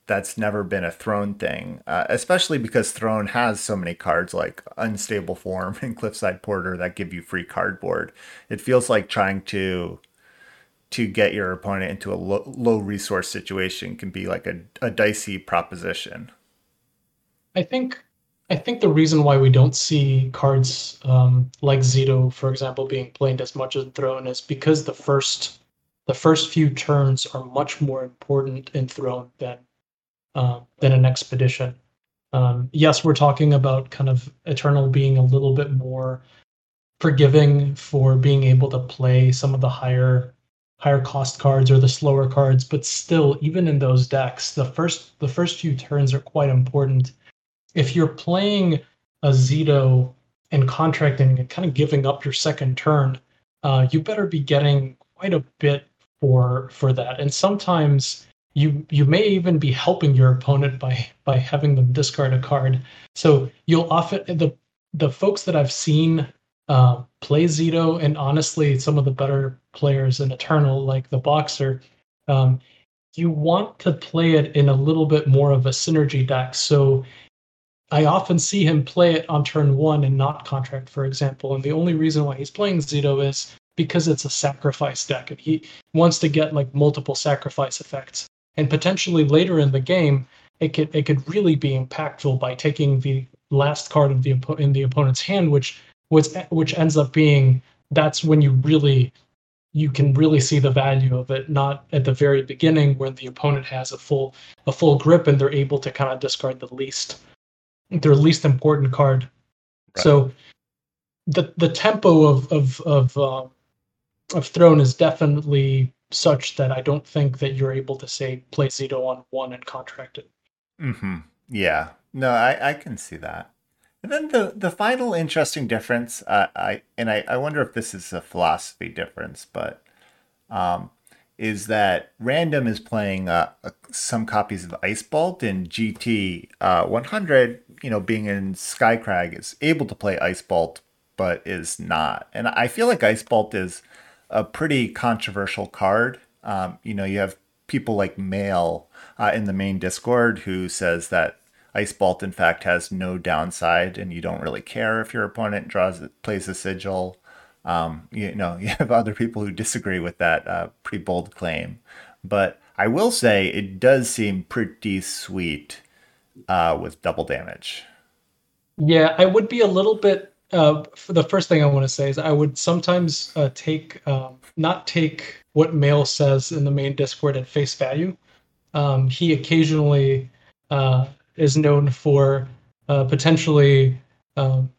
that's never been a throne thing uh, especially because throne has so many cards like unstable form [LAUGHS] and cliffside porter that give you free cardboard. It feels like trying to to get your opponent into a low, low resource situation can be like a, a dicey proposition I think I think the reason why we don't see cards um, like Zito, for example, being played as much as Throne is because the first the first few turns are much more important in Throne than uh, than an Expedition. Um, yes, we're talking about kind of Eternal being a little bit more forgiving for being able to play some of the higher higher cost cards or the slower cards, but still, even in those decks, the first the first few turns are quite important if you're playing a Zito and contracting and kind of giving up your second turn, uh, you better be getting quite a bit for for that. And sometimes you you may even be helping your opponent by by having them discard a card. So you'll often the the folks that I've seen uh, play Zito, and honestly, some of the better players in Eternal, like the Boxer, um, you want to play it in a little bit more of a synergy deck. So I often see him play it on turn one and not contract, for example. And the only reason why he's playing Zito is because it's a sacrifice deck and he wants to get like multiple sacrifice effects. And potentially later in the game, it could it could really be impactful by taking the last card of the in the opponent's hand, which was which ends up being that's when you really you can really see the value of it not at the very beginning when the opponent has a full a full grip and they're able to kind of discard the least their least important card. Right. So the the tempo of of of uh, of Throne is definitely such that I don't think that you're able to say play Zito on one and contract it. Mm-hmm. Yeah. No, I, I can see that. And then the the final interesting difference, uh, I and I, I wonder if this is a philosophy difference, but um, is that Random is playing uh, some copies of Ice Bolt and GT uh, 100, you know, being in Skycrag is able to play Ice Bolt, but is not. And I feel like Ice Bolt is a pretty controversial card. Um, you know, you have people like Mail uh, in the main Discord who says that Ice Bolt, in fact, has no downside, and you don't really care if your opponent draws plays a sigil. Um, you know, [LAUGHS] you have other people who disagree with that uh, pretty bold claim, but I will say it does seem pretty sweet uh, with double damage. Yeah, I would be a little bit. Uh, the first thing I want to say is I would sometimes uh, take um, not take what Mail says in the main Discord at face value. Um, he occasionally uh, is known for uh, potentially, um,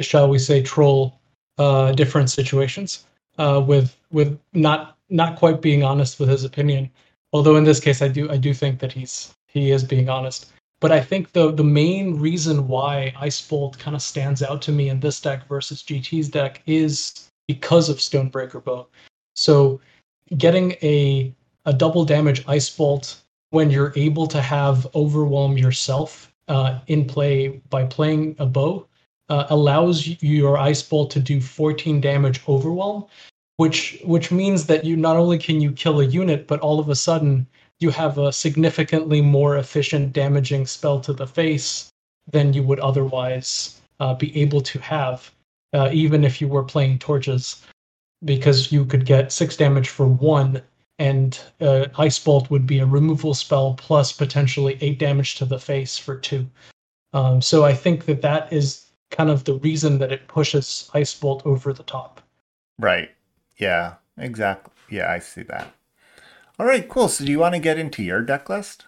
shall we say, troll uh, different situations uh, with with not not quite being honest with his opinion. Although in this case, I do I do think that he's he is being honest. But I think the the main reason why Ice Bolt kind of stands out to me in this deck versus GT's deck is because of Stonebreaker Bow. So getting a a double damage Ice Bolt when you're able to have overwhelm yourself uh, in play by playing a bow uh, allows your ice bolt to do 14 damage overwhelm which which means that you not only can you kill a unit but all of a sudden you have a significantly more efficient damaging spell to the face than you would otherwise uh, be able to have uh, even if you were playing torches because you could get six damage for one and uh, Ice Bolt would be a removal spell plus potentially eight damage to the face for two. Um, so I think that that is kind of the reason that it pushes Ice Bolt over the top. Right. Yeah. Exactly. Yeah, I see that. All right. Cool. So do you want to get into your deck list?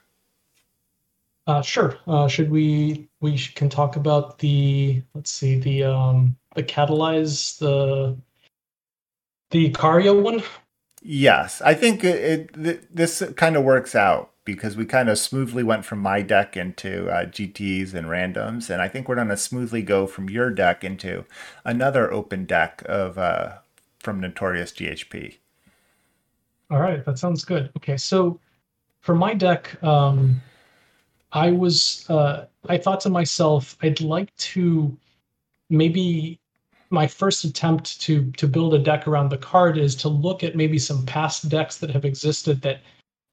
Uh, sure. Uh, should we? We can talk about the. Let's see the um the catalyze the the Icaria one. Yes, I think it, it this kind of works out because we kind of smoothly went from my deck into uh, GTs and randoms, and I think we're going to smoothly go from your deck into another open deck of uh, from Notorious GHP. All right, that sounds good. Okay, so for my deck, um, I was uh, I thought to myself, I'd like to maybe my first attempt to to build a deck around the card is to look at maybe some past decks that have existed that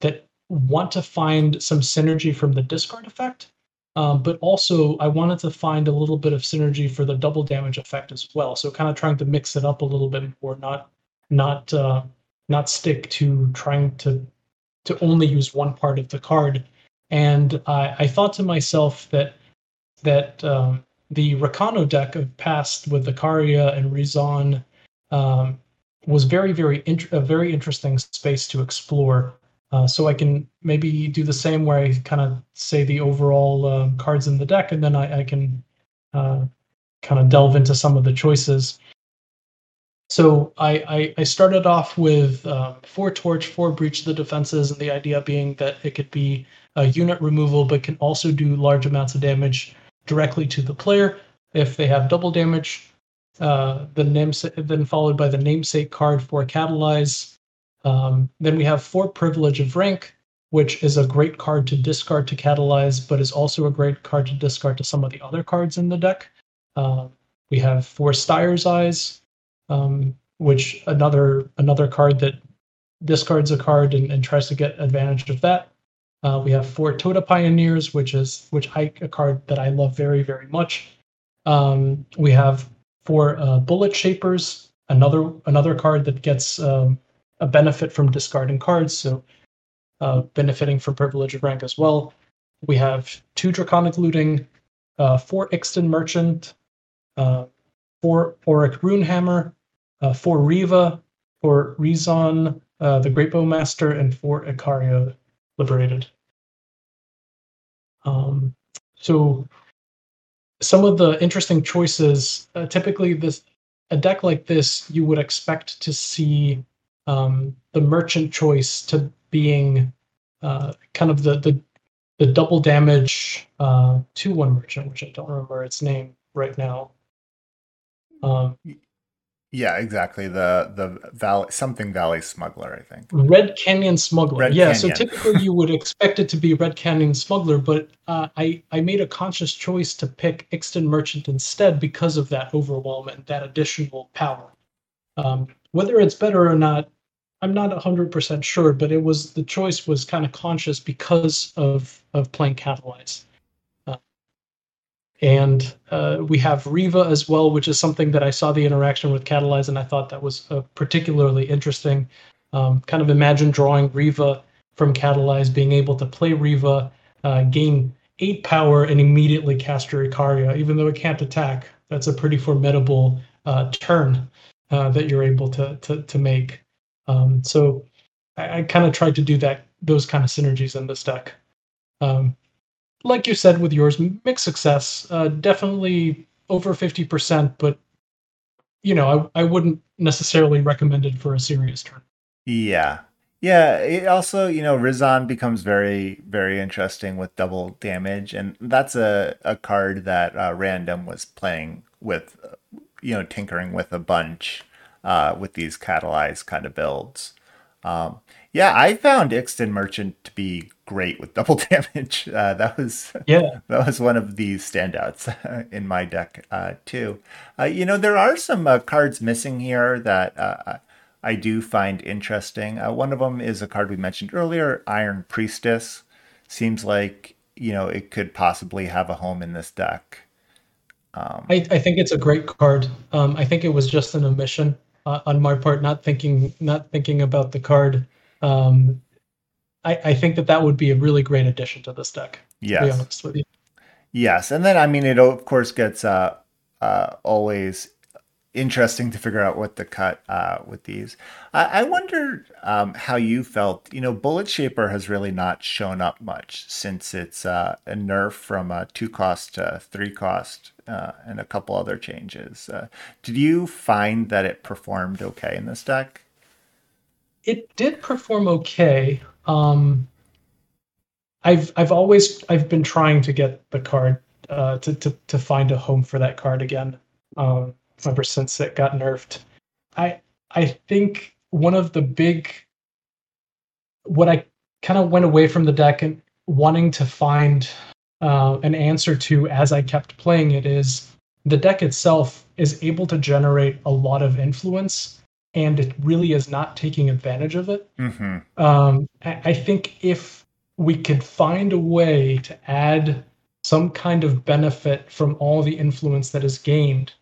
that want to find some synergy from the discard effect um, but also i wanted to find a little bit of synergy for the double damage effect as well so kind of trying to mix it up a little bit more not not uh, not stick to trying to to only use one part of the card and i i thought to myself that that um, the Rakano deck of past with the Karia and Rizan um, was very, very int- a very interesting space to explore. Uh, so I can maybe do the same where I kind of say the overall uh, cards in the deck, and then I, I can uh, kind of delve into some of the choices. So I, I, I started off with um, four torch, four breach the defenses, and the idea being that it could be a unit removal, but can also do large amounts of damage directly to the player. If they have double damage, uh, the namesake, then followed by the namesake card for catalyze. Um, then we have four privilege of rank, which is a great card to discard to catalyze, but is also a great card to discard to some of the other cards in the deck. Uh, we have four Styre's Eyes, um, which another another card that discards a card and, and tries to get advantage of that. Uh, we have four Tota Pioneers, which is which I a card that I love very very much. Um, we have four uh, Bullet Shapers, another another card that gets um, a benefit from discarding cards, so uh, benefiting from Privilege of Rank as well. We have two Draconic Looting, uh, four Ixtun Merchant, uh, four Auric Runehammer, uh, four Riva, four Rizan, uh, the Great Bowmaster, and four Icaria liberated. Um, so some of the interesting choices, uh, typically this a deck like this, you would expect to see um, the merchant choice to being uh, kind of the the, the double damage uh, two one merchant, which I don't remember its name right now. Um, yeah, exactly. The the valley something valley smuggler, I think. Red Canyon smuggler. Red yeah, Canyon. so typically you would [LAUGHS] expect it to be Red Canyon smuggler, but uh, I I made a conscious choice to pick Ixtun Merchant instead because of that overwhelm and that additional power. Um, whether it's better or not, I'm not hundred percent sure, but it was the choice was kind of conscious because of of playing Catalyze. Uh, and uh, we have Riva as well, which is something that I saw the interaction with Catalyze, and I thought that was uh, particularly interesting. Um, kind of imagine drawing Riva from Catalyze, being able to play Riva, uh, gain eight power, and immediately cast your Icaria, even though it can't attack. That's a pretty formidable uh, turn uh, that you're able to to, to make. Um, so I, I kind of tried to do that those kind of synergies in this deck. Um, like you said with yours, mixed success. Uh, definitely over fifty percent, but you know I, I wouldn't necessarily recommend it for a serious turn. Yeah, yeah, it also, you know, Rizan becomes very, very interesting with double damage, and that's a, a card that uh, Random was playing with, you know, tinkering with a bunch uh, with these catalyzed kind of builds. Um, yeah, I found Ixtun Merchant to be great with double [LAUGHS] damage. Uh, that was yeah, [LAUGHS] that was one of the standouts in my deck uh, too. Uh, you know, there are some uh, cards missing here that uh, I do find interesting. Uh, one of them is a card we mentioned earlier, Iron Priestess. Seems like you know it could possibly have a home in this deck. Um, I, I think it's a great card. Um, I think it was just an omission uh, on my part, not thinking not thinking about the card. Um, I, I think that that would be a really great addition to this deck. Yes. To be honest with you. Yes, and then I mean it of course gets uh, uh, always interesting to figure out what to cut uh, with these. I, I wonder um, how you felt. You know, Bullet Shaper has really not shown up much since it's uh, a nerf from a two cost to three cost uh, and a couple other changes. Uh, did you find that it performed okay in this deck? It did perform okay. Um, I've I've always I've been trying to get the card uh, to, to to find a home for that card again. Um, ever since it got nerfed. I I think one of the big what I kind of went away from the deck and wanting to find uh, an answer to as I kept playing it is the deck itself is able to generate a lot of influence and it really is not taking advantage of it. Mm-hmm. Um, I think if we could find a way to add some kind of benefit from all the influence that is gained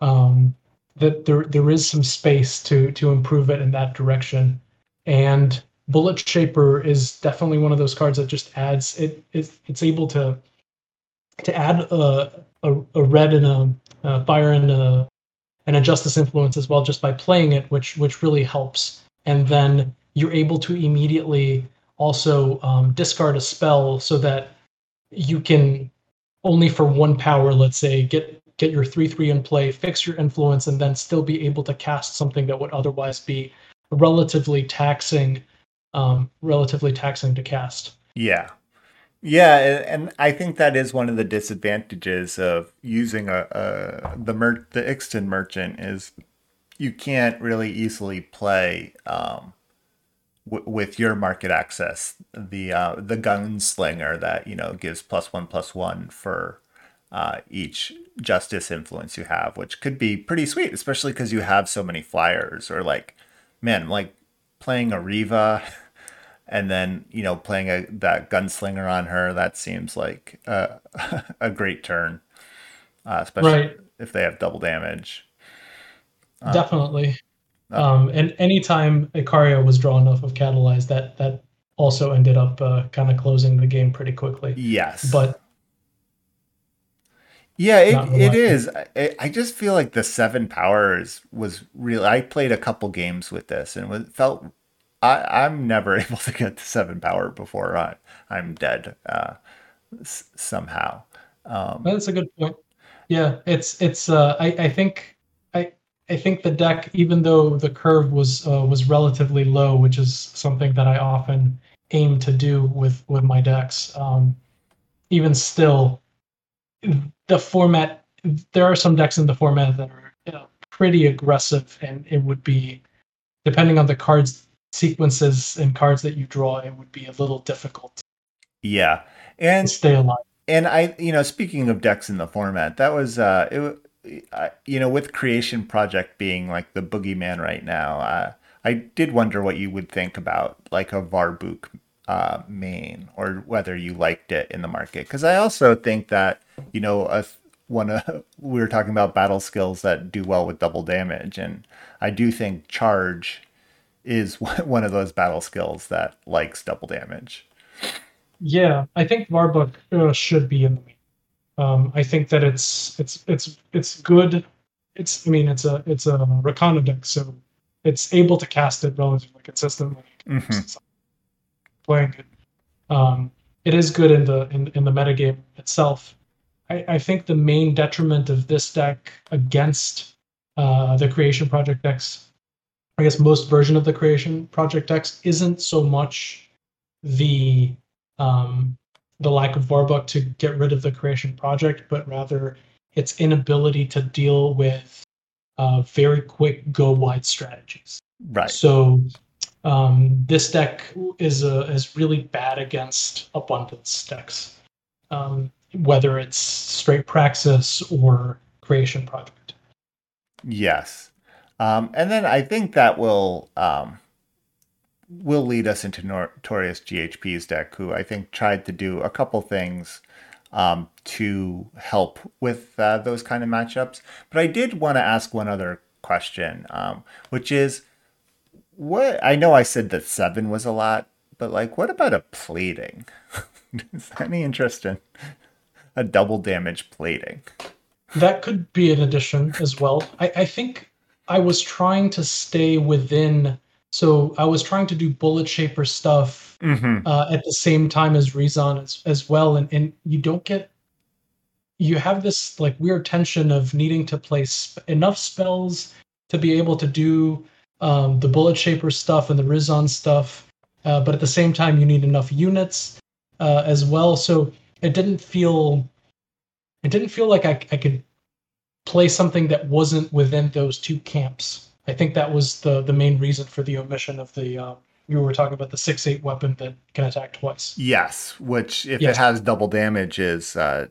um, that there there is some space to to improve it in that direction. And Bullet Shaper is definitely one of those cards that just adds it. It's, it's able to to add a, a, a red and a, a fire and a and a justice influence as well just by playing it, which which really helps. And then you're able to immediately also um, discard a spell so that you can only for one power, let's say, get get your 3 3 in play, fix your influence, and then still be able to cast something that would otherwise be relatively taxing, um, relatively taxing to cast. Yeah. Yeah, and I think that is one of the disadvantages of using a, a the mer- the Ixtun merchant is you can't really easily play um, with your market access the uh, the gunslinger that you know gives plus one plus one for uh, each justice influence you have, which could be pretty sweet, especially because you have so many flyers. Or like, man, like playing a Riva [LAUGHS] and then you know playing a that gunslinger on her. That seems like a, [LAUGHS] a great turn, uh, especially right. if they have double damage. Uh, Definitely. Uh, um, and anytime Icaria was drawn off of Catalyze, that that also ended up uh, kind of closing the game pretty quickly. Yes. But yeah, it, it is. I, I, just feel like the seven powers was real. I played a couple games with this and it felt I, I'm never [LAUGHS] able to get to seven power before I, I'm dead uh, s- somehow. Um, That's a good point. Yeah, it's it's. Uh, I I think I I think the deck, even though the curve was uh, was relatively low, which is something that I often aim to do with with my decks. Um, even still, the format there are some decks in the format that are you know, pretty aggressive and it would be depending on the cards sequences and cards that you draw it would be a little difficult. Yeah. And stay alive and i you know speaking of decks in the format that was uh it uh, you know with creation project being like the boogeyman right now uh, i did wonder what you would think about like a varbuk uh, main or whether you liked it in the market. Because I also think that, you know, a, one of [LAUGHS] we were talking about battle skills that do well with double damage, and I do think charge is [LAUGHS] one of those battle skills that likes double damage. Yeah, I think Varbok uh, should be in the main. Um, I think that it's it's it's it's good. It's I mean it's a it's a Rakano deck, so it's able to cast it relatively consistently. Mm-hmm. Playing it, um, it is good in the in, in the metagame itself. I, I think the main detriment of this deck against uh, the creation project decks, I guess most version of the creation project decks, isn't so much the um, the lack of Varbok to get rid of the creation project, but rather its inability to deal with uh, very quick go wide strategies. Right. So um, this deck is a, is really bad against abundance decks, um, whether it's straight Praxis or creation project. Yes, um, and then I think that will um, will lead us into Notorious GHP's deck, who I think tried to do a couple things um, to help with uh, those kind of matchups. But I did want to ask one other question, um, which is what I know I said that seven was a lot, but like, what about a plating? [LAUGHS] is that any interest in a double damage plating? That could be an addition as well. I, I think I was trying to stay within so I was trying to do bullet shaper stuff mm-hmm. uh, at the same time as Rezon as, as well, and and you don't get you have this like weird tension of needing to place enough spells to be able to do um, the bullet shaper stuff and the Rizon stuff, uh, but at the same time you need enough units uh, as well. So it didn't feel it didn't feel like I, I could play something that wasn't within those two camps. I think that was the the main reason for the omission of the. Uh, you were talking about the six eight weapon that can attack twice. Yes, which if yes. it has double damage is uh,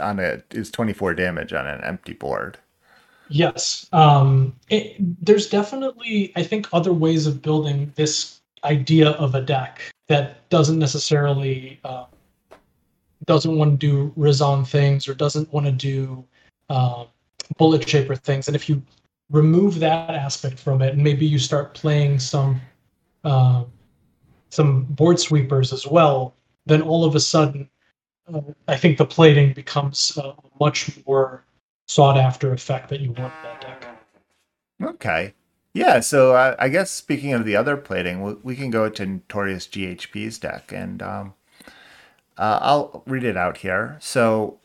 on a is twenty four damage on an empty board. Yes, um, it, there's definitely I think other ways of building this idea of a deck that doesn't necessarily uh, doesn't want to do Rizon things or doesn't want to do uh, bullet shaper things. And if you remove that aspect from it, and maybe you start playing some uh, some board sweepers as well, then all of a sudden, uh, I think the plating becomes a much more sought after effect that you want in that deck. Okay. Yeah, so uh, I guess speaking of the other plating, we, we, can go to Notorious GHP's deck, and um, uh, I'll read it out here. So,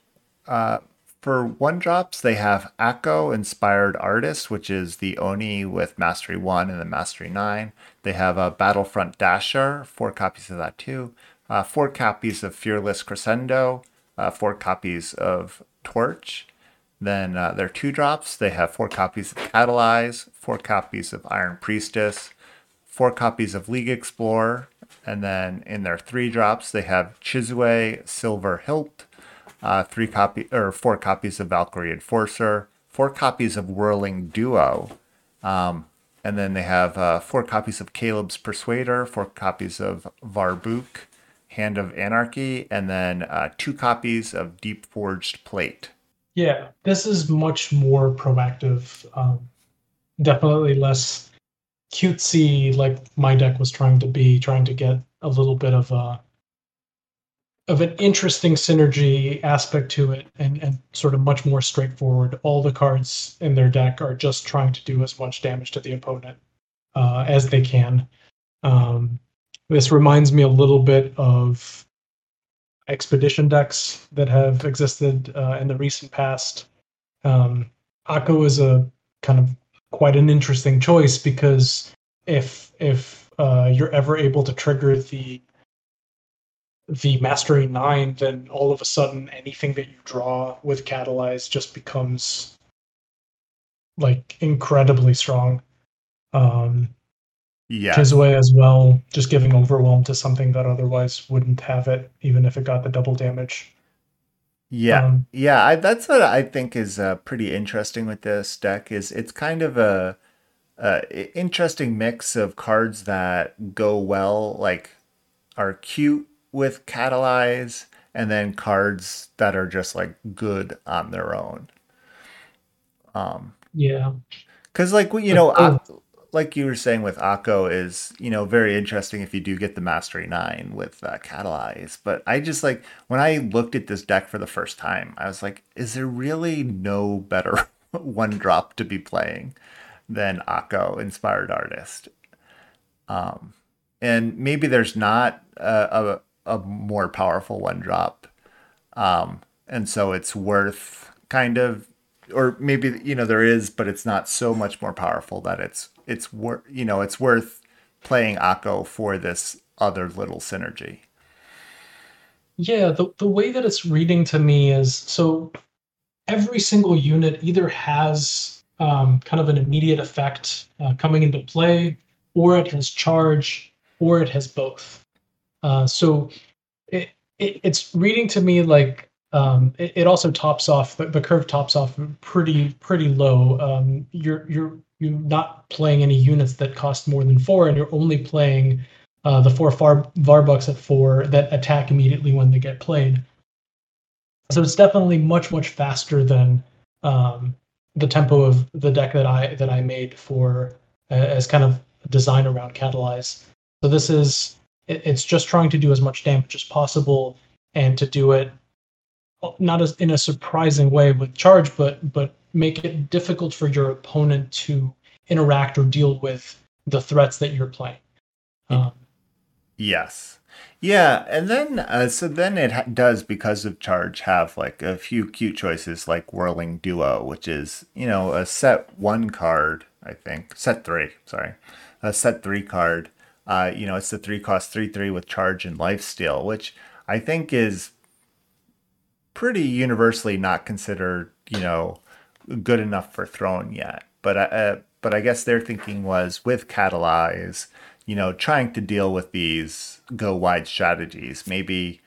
uh, for one drops, they have Akko Inspired Artist, which is the Oni with Mastery 1 and the Mastery 9. They have a Battlefront Dasher, four copies of that too. Uh, four copies of Fearless Crescendo, uh, four copies of Torch. Then uh, their two drops, they have four copies of Catalyze, four copies of Iron Priestess, four copies of League Explorer, and then in their three drops, they have Chisue Silver Hilt, uh, three copy or four copies of Valkyrie Enforcer, four copies of Whirling Duo, um, and then they have uh, four copies of Kaleb's Persuader, four copies of Varbuk, Hand of Anarchy, and then uh, two copies of Deep Forged Plate. Yeah, this is much more proactive. Um, definitely less cutesy, like my deck was trying to be, trying to get a little bit of a of an interesting synergy aspect to it and, and sort of much more straightforward. All the cards in their deck are just trying to do as much damage to the opponent uh, as they can. Um, this reminds me a little bit of expedition decks that have existed uh, in the recent past. Um, Akko is a kind of quite an interesting choice because if if uh, you're ever able to trigger the the Mastery 9, then all of a sudden anything that you draw with Catalyze just becomes like incredibly strong. Um yeah. Chisue as well, just giving overwhelm to something that otherwise wouldn't have it, even if it got the double damage. Yeah, um, yeah, I, that's what I think is uh, pretty interesting with this deck. Is it's kind of a, a interesting mix of cards that go well, like are cute with Catalyze and then cards that are just like good on their own. Um, yeah, because like you know, oh. Like you were saying with Akko is you know very interesting if you do get the Mastery Nine with uh, Catalyze. But I just like when I looked at this deck for the first time, I was like, is there really no better [LAUGHS] one drop to be playing than Akko Inspired Artist? Um, and maybe there's not a, a, a more powerful one drop, um, and so it's worth kind of or maybe you know there is, but it's not so much more powerful that it's it's worth you know it's worth playing Akko for this other little synergy. Yeah, the the way that it's reading to me is so every single unit either has um, kind of an immediate effect uh, coming into play, or it has charge, or it has both. Uh, so it, it, it's reading to me like um, it, it, also tops off the, the, curve tops off pretty pretty low. Um, you're you're you're not playing any units that cost more than four, and you're only playing uh, the four far Varbucks at four that attack immediately when they get played. So it's definitely much much faster than um, the tempo of the deck that I that I made for uh, as kind of design around Catalyze. So this is it, it's just trying to do as much damage as possible and to do it not as in a surprising way with charge, but but make it difficult for your opponent to interact or deal with the threats that you're playing. Um, yes. Yeah, and then uh, so then it ha- does because of charge have like a few cute choices like whirling duo, which is you know a set one card I think set three sorry a set three card. Uh, you know it's the three cost three three with charge and life steal, which I think is pretty universally not considered, you know, good enough for throne yet. But uh, uh, but I guess their thinking was with Catalyze, you know, trying to deal with these go wide strategies. Maybe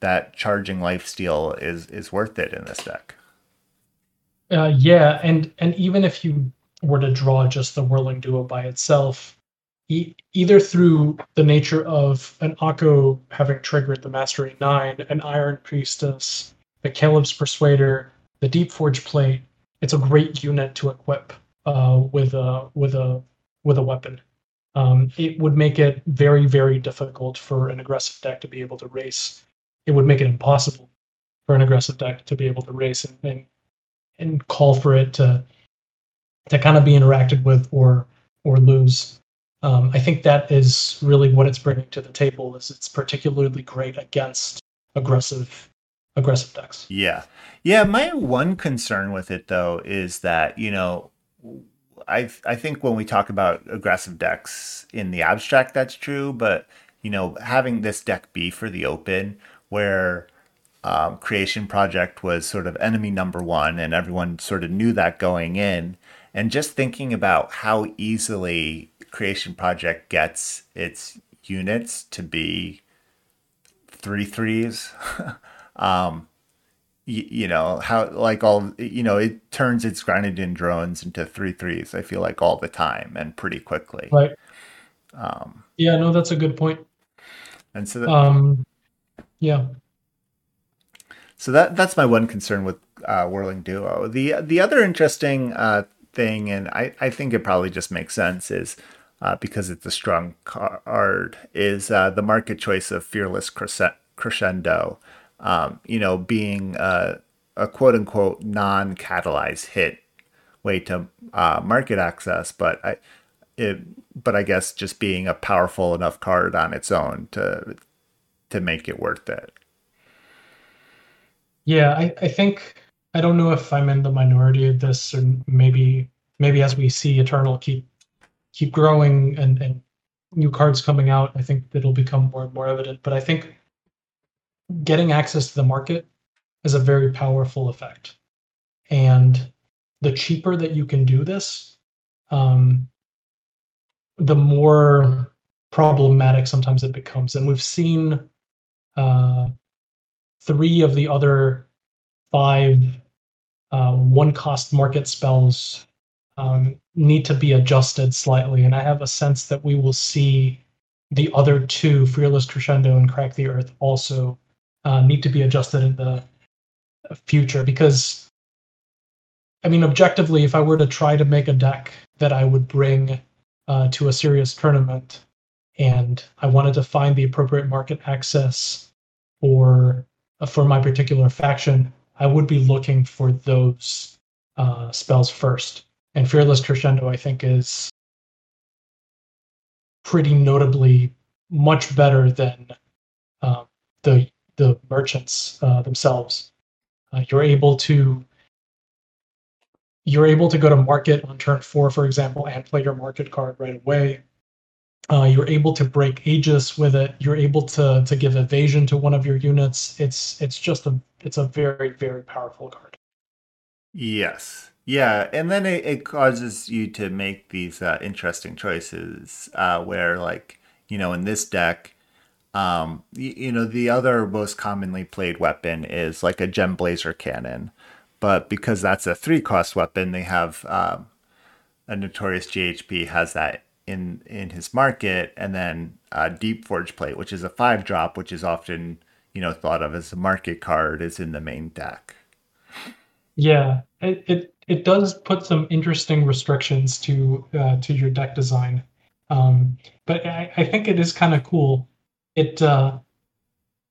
that charging life steal is is worth it in this deck. Uh, yeah, and and even if you were to draw just the whirling duo by itself, e- either through the nature of an Akko having triggered the Mastery Nine, an Iron Priestess, the Kaleb's Persuader, the Deep Forge Plate. It's a great unit to equip uh, with a with a with a weapon. Um, it would make it very very difficult for an aggressive deck to be able to race. It would make it impossible for an aggressive deck to be able to race and and, and call for it to to kind of be interacted with or or lose. Um, I think that is really what it's bringing to the table. Is it's particularly great against aggressive aggressive decks. Yeah. Yeah, my one concern with it though is that, you know, I I think when we talk about aggressive decks in the abstract that's true, but you know, having this deck be for the open where um, Creation Project was sort of enemy number one, and everyone sort of knew that going in. And just thinking about how easily Creation Project gets its units to be three threes [LAUGHS] um, you, you know how like all you know it turns its in drones into three threes. I feel like all the time and pretty quickly. Right. Um, yeah, no, that's a good point. And so, that, um, yeah. So that that's my one concern with uh, Whirling Duo. The the other interesting uh, thing, and I, I think it probably just makes sense, is uh, because it's a strong card, is uh, the market choice of Fearless Crescendo um, you know, being a, a quote unquote non catalyzed hit way to uh, market access, but I, it, but I guess just being a powerful enough card on its own to to make it worth it. Yeah, I, I think I don't know if I'm in the minority of this, or maybe maybe as we see Eternal keep keep growing and, and new cards coming out, I think it'll become more and more evident. But I think getting access to the market is a very powerful effect. And the cheaper that you can do this, um, the more problematic sometimes it becomes. And we've seen uh, three of the other five uh, one cost market spells um, need to be adjusted slightly. And I have a sense that we will see the other two, Fearless Crescendo and Crack the Earth, also uh, need to be adjusted in the future because I mean, objectively, if I were to try to make a deck that I would bring uh, to a serious tournament, and I wanted to find the appropriate market access for uh, for my particular faction, I would be looking for those uh, spells first. And Fearless Crescendo, I think, is pretty notably much better than uh, the the merchants uh, themselves. Uh, you're able to you're able to go to market on turn four, for example, and play your market card right away. Uh, you're able to break Aegis with it. You're able to to give evasion to one of your units. It's it's just a it's a very very powerful card. Yes, yeah, and then it, it causes you to make these uh, interesting choices uh, where, like, you know, in this deck, um, you, you know, the other most commonly played weapon is like a gem blazer cannon, but because that's a three cost weapon, they have um, a notorious GHP has that in in his market, and then a deep forge plate, which is a five drop, which is often you know thought of as a market card, is in the main deck. Yeah, it it, it does put some interesting restrictions to uh, to your deck design, um, but I, I think it is kind of cool it uh,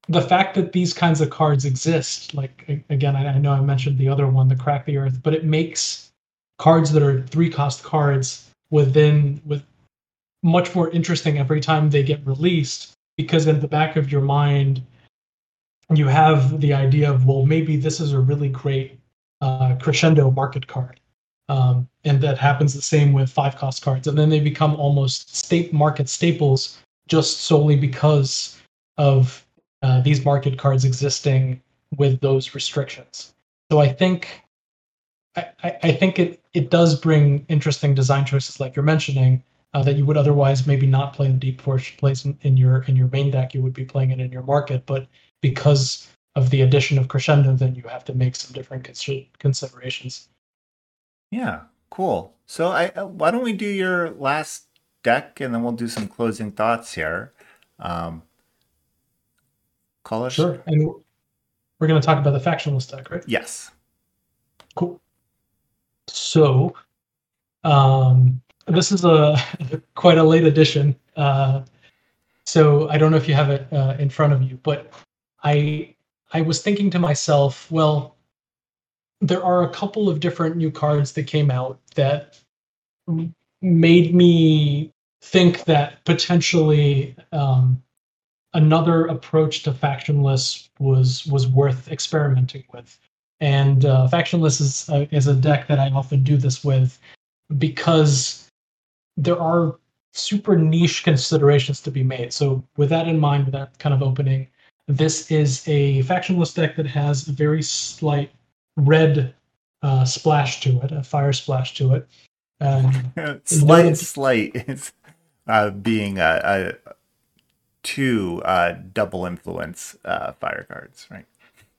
the fact that these kinds of cards exist, like again, I, I know I mentioned the other one, the crack the earth, but it makes cards that are three cost cards within with much more interesting every time they get released because in the back of your mind you have the idea of well maybe this is a really great uh, crescendo market card um, and that happens the same with five cost cards and then they become almost state market staples just solely because of uh, these market cards existing with those restrictions. So I think I, I think it it does bring interesting design choices like you're mentioning uh, that you would otherwise maybe not play in the deep forge plays in, in your in your main deck. You would be playing it in your market, but because of the addition of crescendo, then you have to make some different considerations. Yeah, cool. So I uh, why don't we do your last deck, and then we'll do some closing thoughts here. Um, call us. Sure. And we're going to talk about the factionless deck, right? Yes. Cool. So, um, this is a [LAUGHS] quite a late edition. Uh, so I don't know if you have it uh, in front of you, but I I was thinking to myself, well, there are a couple of different new cards that came out that made me think that potentially um, another approach to factionless was was worth experimenting with. And uh, factionless is a, is a deck that I often do this with because there are super niche considerations to be made. So with that in mind, with that kind of opening, this is a factionless deck that has a very slight red uh, splash to it, a fire splash to it. Um, [LAUGHS] slight, slight uh, being a, a two uh, double influence uh, fire cards, right?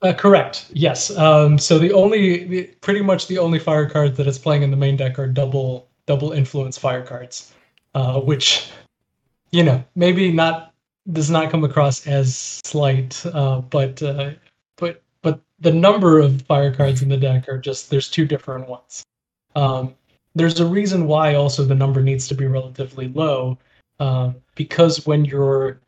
Uh, correct. Yes. Um, so the only, the, pretty much the only fire cards that it's playing in the main deck are double double influence fire cards, uh, which, you know, maybe not does not come across as slight, uh, but uh, but but the number of fire cards in the deck are just there's two different ones. Um, there's a reason why also the number needs to be relatively low uh, because when you're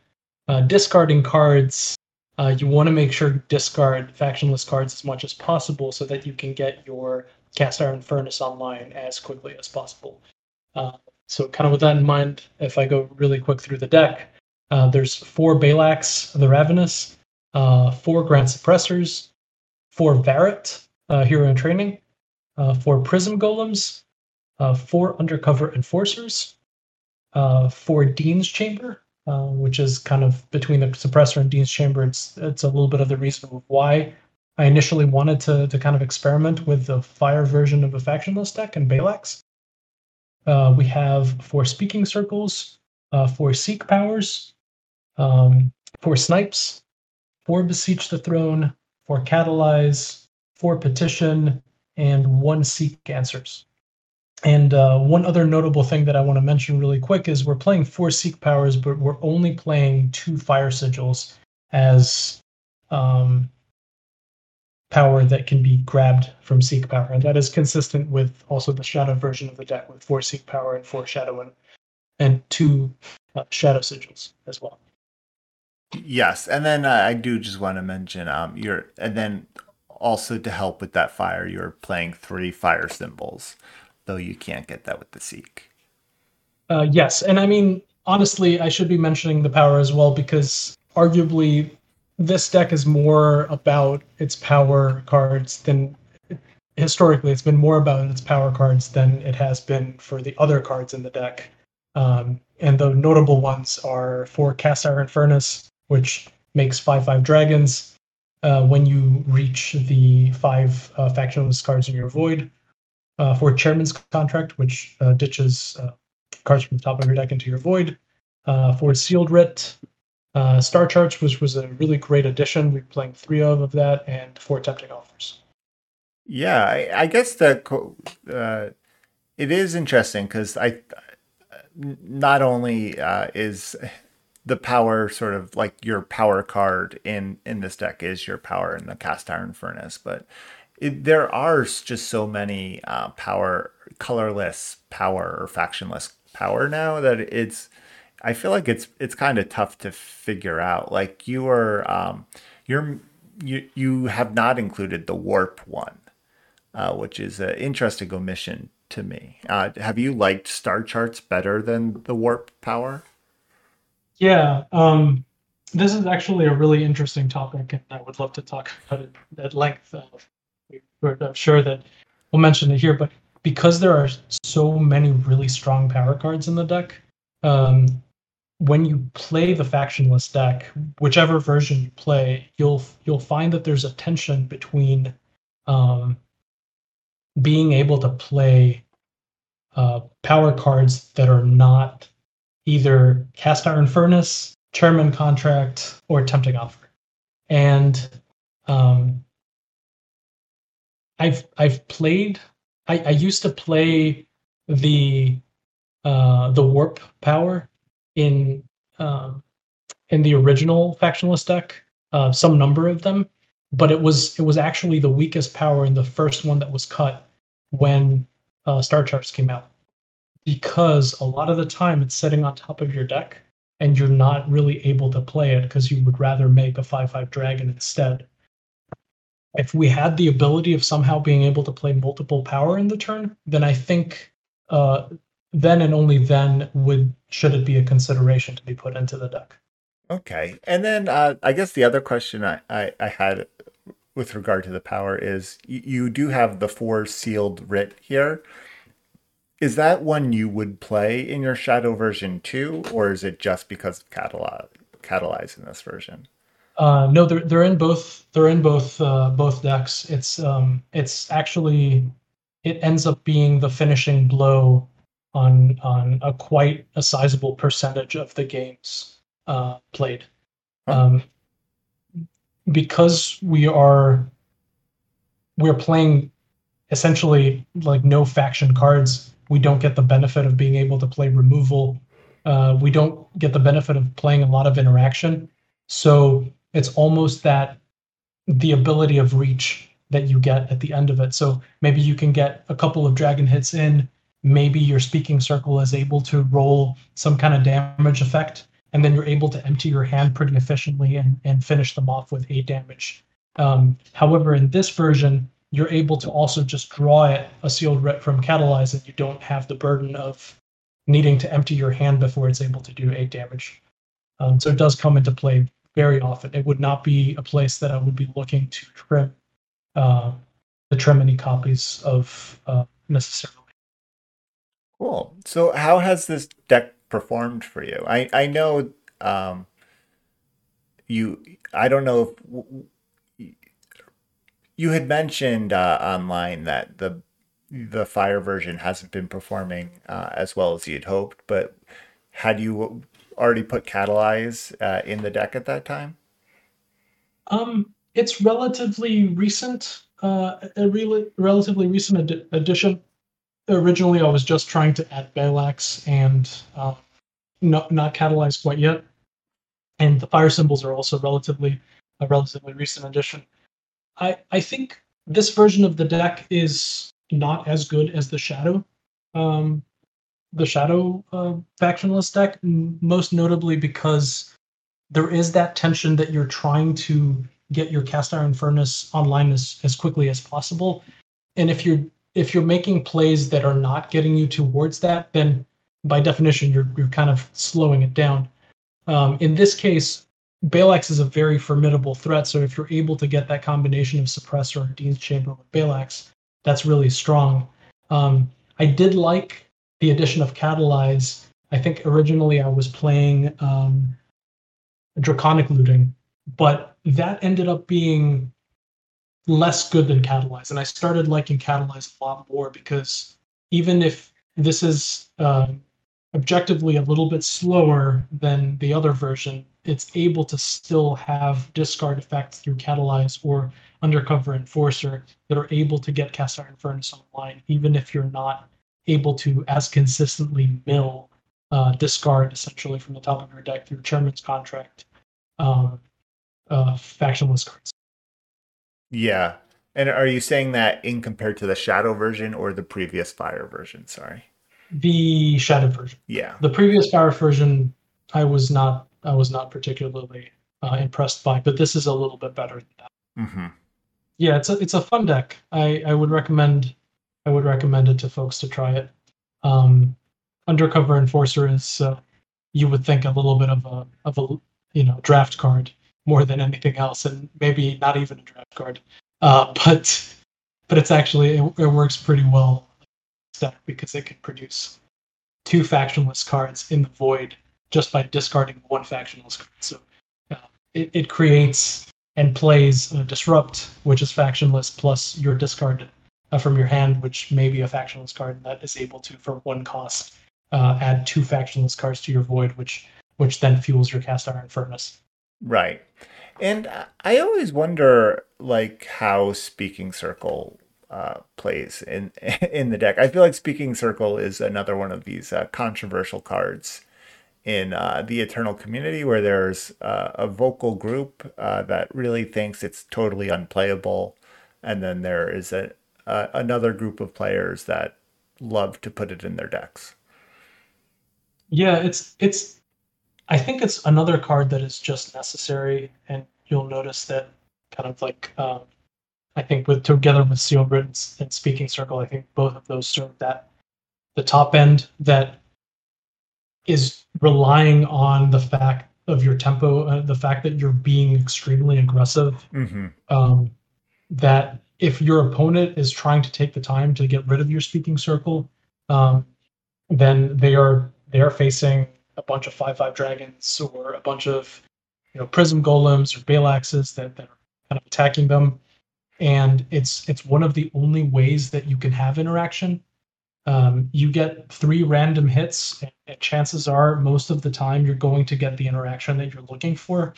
uh, discarding cards uh, you want to make sure you discard factionless cards as much as possible so that you can get your cast iron furnace online as quickly as possible. Uh, so kind of with that in mind if i go really quick through the deck uh, there's four Balax the Ravenous, uh, four Grand Suppressors, four Varret, hero in training, four Prism Golems, uh, four undercover enforcers, uh, four Dean's Chamber, uh, which is kind of between the suppressor and Dean's Chamber. It's it's a little bit of the reason why I initially wanted to to kind of experiment with the fire version of a factionless deck and Balax. Uh, we have four Speaking Circles, uh, four Seek Powers, um, four Snipes, four Beseech the Throne, four Catalyze, four Petition, and one Seek Answers. And uh, one other notable thing that I want to mention really quick is we're playing four Seek powers, but we're only playing two Fire Sigils as um, power that can be grabbed from Seek power, and that is consistent with also the Shadow version of the deck with four Seek power and four Shadow and, and two uh, Shadow Sigils as well. Yes, and then uh, I do just want to mention um, you're, and then also to help with that fire, you're playing three fire symbols, though you can't get that with the Seek. Uh, yes, and I mean honestly, I should be mentioning the power as well because arguably this deck is more about its power cards than historically it's been more about its power cards than it has been for the other cards in the deck. Um, and the notable ones are for Cast Iron Furnace, which makes five five dragons uh, when you reach the five uh, factionless cards in your void. Uh, for Chairman's Contract, which uh, ditches uh, cards from the top of your deck into your void. Uh, for Sealed Writ, uh, Star Charts, which was a really great addition. We're playing three of, of that, and four Tempting Offers. Yeah, I, I guess that it is interesting because I not only is the power sort of like your power card in in this deck is your power in the cast iron furnace, but it, there are just so many uh, power colorless power or factionless power now that it's I feel like it's it's kind of tough to figure out. Like you are, um, you're you you have not included the warp one, uh, which is an interesting omission to me. Uh, have you liked star charts better than the warp power? Yeah, um, this is actually a really interesting topic, and I would love to talk about it at length. Uh, I'm sure that we'll mention it here, but because there are so many really strong power cards in the deck, um, when you play the factionless deck, whichever version you play, you'll you'll find that there's a tension between um, being able to play uh, power cards that are not either cast iron furnace, chairman contract, or tempting offer. And um, I've I've played. I, I used to play the uh, the warp power in um, in the original factionless deck, uh, some number of them, but it was it was actually the weakest power in the first one that was cut when uh, Star Charts came out, because a lot of the time it's sitting on top of your deck and you're not really able to play it because you would rather make a five five dragon instead. If we had the ability of somehow being able to play multiple power in the turn, then I think uh, then and only then would should it be a consideration to be put into the deck. Okay, and then uh, I guess the other question I, I, I, had with regard to the power is you, you do have the four sealed writ here. Is that one you would play in your Shadow version too, or is it just because of catalyze, catalyze in this version? Uh, no, they're they're in both. They're in both uh, both decks. It's um it's actually it ends up being the finishing blow on on a quite a sizable percentage of the games uh, played. Um, because we are we're playing essentially like no faction cards. We don't get the benefit of being able to play removal. Uh, we don't get the benefit of playing a lot of interaction. So it's almost that the ability of reach that you get at the end of it. So maybe you can get a couple of dragon hits in maybe your speaking circle is able to roll some kind of damage effect, and then you're able to empty your hand pretty efficiently and, and finish them off with eight damage. Um, however, in this version, you're able to also just draw it a sealed writ from catalyze, and you don't have the burden of needing to empty your hand before it's able to do eight damage. Um, so it does come into play very often. It would not be a place that I would be looking to trim uh, the trim any copies of uh, necessarily. Cool. So, how has this deck performed for you? I I know um, you. I don't know if you had mentioned uh, online that the the fire version hasn't been performing uh, as well as you'd hoped, but had you already put catalyze uh, in the deck at that time? Um, it's relatively recent. Uh, a really relatively recent ad- addition originally I was just trying to add Balax and uh, not not catalyze quite yet. And the fire symbols are also relatively a relatively recent addition. I I think this version of the deck is not as good as the Shadow, um, the Shadow uh, factionless deck, most notably because there is that tension that you're trying to get your cast iron furnace online as, as quickly as possible, and if you're if you're making plays that are not getting you towards that, then by definition you're you're kind of slowing it down. Um, in this case, Balax is a very formidable threat. So if you're able to get that combination of suppressor and Dean's Chamber with Balax, that's really strong. Um, I did like the addition of Catalyze. I think originally I was playing um, Draconic Looting, but that ended up being less good than Catalyze. And I started liking Catalyze a lot more because even if this is uh, objectively a little bit slower than the other version, it's able to still have discard effects through Catalyze or Undercover Enforcer that are able to get Cast Iron Furnace online, even if you're not able to as consistently mill uh, discard essentially from the top of your deck through Chairman's Contract um, uh, factionless cards. Yeah. And are you saying that in compared to the Shadow version or the previous Fire version? Sorry. The Shadow version. Yeah. The previous Fire version, I was not I was not particularly uh, impressed by, but this is a little bit better than that. Mm-hmm. Yeah, it's a it's a fun deck. I I would recommend I would recommend it to folks to try it. Um, Undercover Enforcer is uh, you would think a little bit of a of a you know draft card more than anything else, and maybe not even a draft card. Uh, [LAUGHS] but but it's actually it, it works pretty well because it can produce two factionless cards in the void just by discarding one factionless card. So uh, it, it creates and plays disrupt, which is factionless, plus your discard uh, from your hand, which may be a factionless card that is able to, for one cost, uh, add two factionless cards to your void, which which then fuels your cast iron furnace. Right. And I always wonder, like, how Speaking Circle uh, plays in [LAUGHS] in the deck. I feel like Speaking Circle is another one of these uh, controversial cards in uh, the Eternal community, where there's uh, a vocal group uh, that really thinks it's totally unplayable, and then there is a another group of players that love to put it in their decks. Yeah, it's it's I think it's another card that is just necessary, and you'll notice that kind of like um, I think with together with Sealed Writ and Speaking Circle, I think both of those serve that the top end that is relying on the fact of your tempo, uh, the fact that you're being extremely aggressive. Mm-hmm. Um, that if your opponent is trying to take the time to get rid of your Speaking Circle, um, then they are they are facing a bunch of five five dragons or a bunch of you know prism golems or balaxes that, that are kind of attacking them. And it's it's one of the only ways that you can have interaction. Um, you get three random hits and, and, chances are most of the time you're going to get the interaction that you're looking for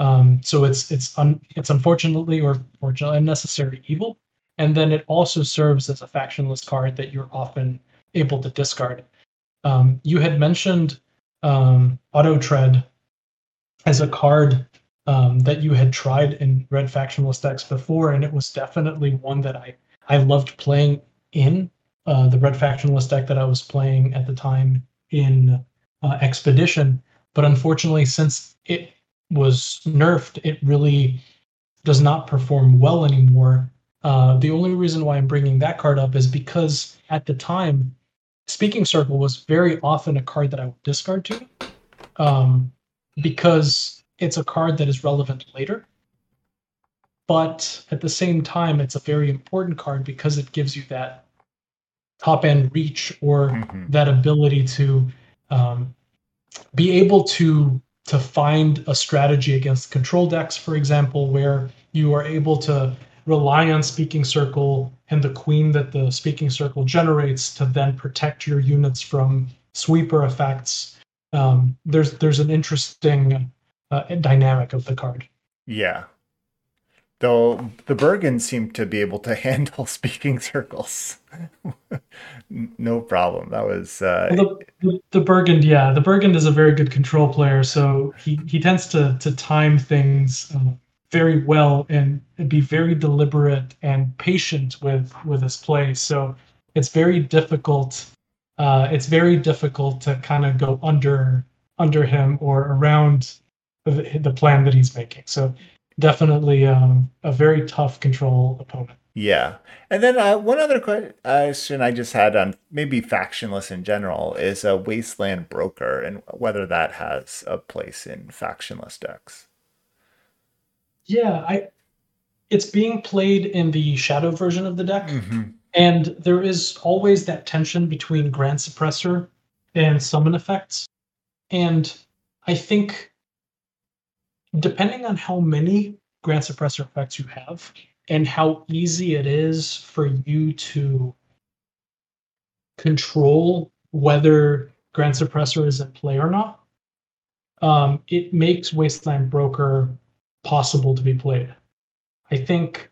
um, so it's it's un, it's unfortunately or or unnecessary evil and then it also serves as a factionless card that you're often able to discard um, you had mentioned um, Auto Tread as a card um, that you had tried in Red Factionless decks before, and it was definitely one that I I loved playing in uh, the Red Factionless deck that I was playing at the time in uh, Expedition. But unfortunately, since it was nerfed, it really does not perform well anymore. Uh, the only reason why I'm bringing that card up is because at the time Speaking Circle was very often a card that I would discard to, um, because it's a card that is relevant later. But at the same time, it's a very important card because it gives you that top end reach or mm-hmm. that ability to um, be able to to find a strategy against control decks, for example, where you are able to rely on speaking circle and the queen that the speaking circle generates to then protect your units from sweeper effects. Um, there's there's an interesting uh, dynamic of the card. Yeah. Though the Bergen seem to be able to [LAUGHS] handle speaking circles, [LAUGHS] no problem. That was uh... the, the, the Bergen. Yeah, the Bergen is a very good control player, so he, he tends to to time things um, very well and, and be very deliberate and patient with with his play. So it's very difficult. Uh, it's very difficult to kind of go under under him or around the, the plan that he's making. So definitely um, a very tough control opponent. Yeah. And then uh, one other question I just had on maybe factionless in general is a wasteland broker and whether that has a place in factionless decks. Yeah, I it's being played in the shadow version of the deck. Mm-hmm. And there is always that tension between Grand Suppressor and summon effects. And I think depending on how many Grand Suppressor effects you have and how easy it is for you to control whether Grand Suppressor is in play or not, um, it makes Wasteland Broker possible to be played. I think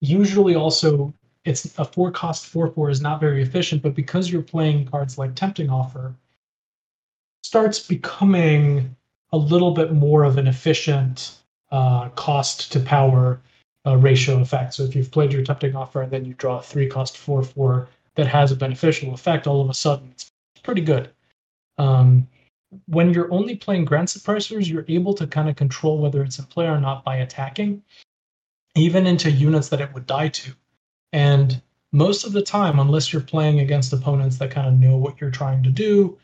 usually also it's a four cost four four is not very efficient, but because you're playing cards like Tempting Offer, starts becoming a little bit more of an efficient uh, cost to power uh, ratio effect. So if you've played your Tempting Offer and then you draw a three cost four four that has a beneficial effect, all of a sudden it's pretty good. Um, when you're only playing Grand Suppressors, you're able to kind of control whether it's in play or not by attacking, even into units that it would die to. And most of the time, unless you're playing against opponents that kind of know what you're trying to do,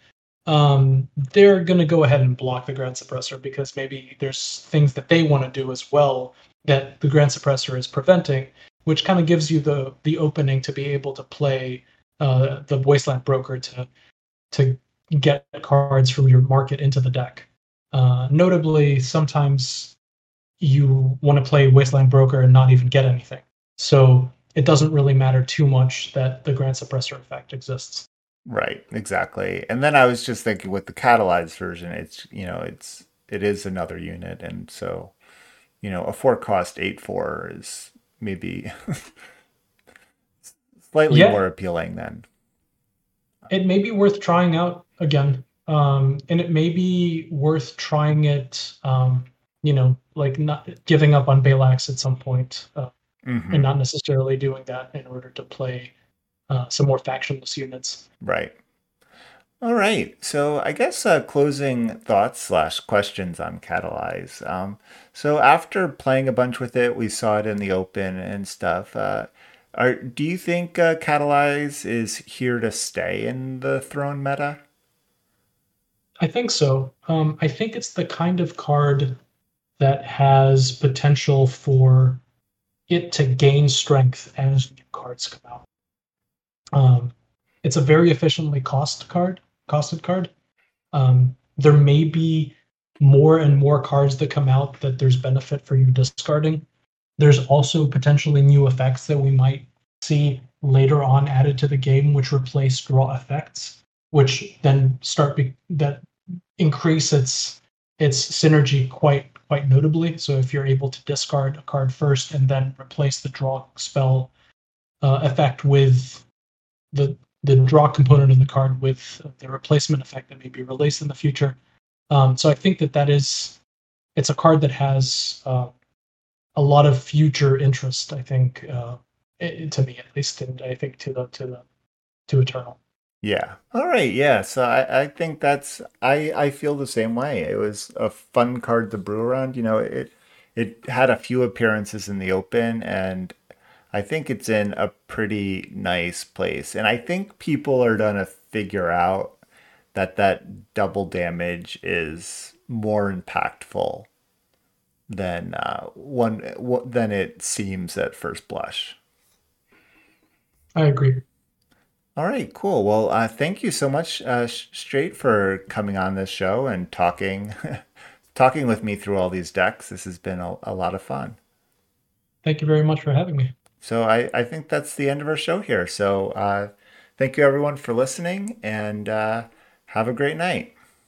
um, they're going to go ahead and block the Grand Suppressor because maybe there's things that they want to do as well that the Grand Suppressor is preventing, which kind of gives you the the opening to be able to play uh, the Wasteland Broker to to get cards from your market into the deck. Uh, notably, sometimes you want to play Wasteland Broker and not even get anything. So it doesn't really matter too much that the Grand Suppressor effect exists. Right, exactly. And then I was just thinking with the catalyzed version, it's you know, it's it is another unit, and so you know, a four cost eight four is maybe [LAUGHS] slightly yeah. more appealing than. It may be worth trying out again, um, and it may be worth trying it. Um, you know, like not giving up on Balax at some point. Uh, mm-hmm. and not necessarily doing that in order to play uh, some more factionless units. Right. All right. So I guess uh, closing thoughts slash questions on Catalyze. Um, so after playing a bunch with it, we saw it in the open and stuff. Uh, are do you think uh, Catalyze is here to stay in the Throne meta? I think so. Um, I think it's the kind of card that has potential for it to gain strength as new cards come out. Um, it's a very efficiently cost card, costed card. Um, there may be more and more cards that come out that there's benefit for you discarding. There's also potentially new effects that we might see later on added to the game, which replace draw effects, which then start be- that increase its its synergy quite quite notably. So if you're able to discard a card first and then replace the draw spell uh, effect with the the draw component of the card with the replacement effect that may be released in the future. Um, so I think that that is it's a card that has uh, a lot of future interest. I think uh, it, to me at least, and I think to the to the to Eternal. Yeah. All right. Yeah. So I, I think that's I I feel the same way. It was a fun card to brew around. You know, it it had a few appearances in the open, and I think it's in a pretty nice place. And I think people are gonna figure out that that double damage is more impactful than uh, one than it seems at first blush. I agree. All right, cool. Well, uh, thank you so much, uh, Straight, for coming on this show and talking, [LAUGHS] talking with me through all these decks. This has been a, a, lot of fun. Thank you very much for having me. So I, I think that's the end of our show here. So uh, thank you everyone for listening, and uh, have a great night.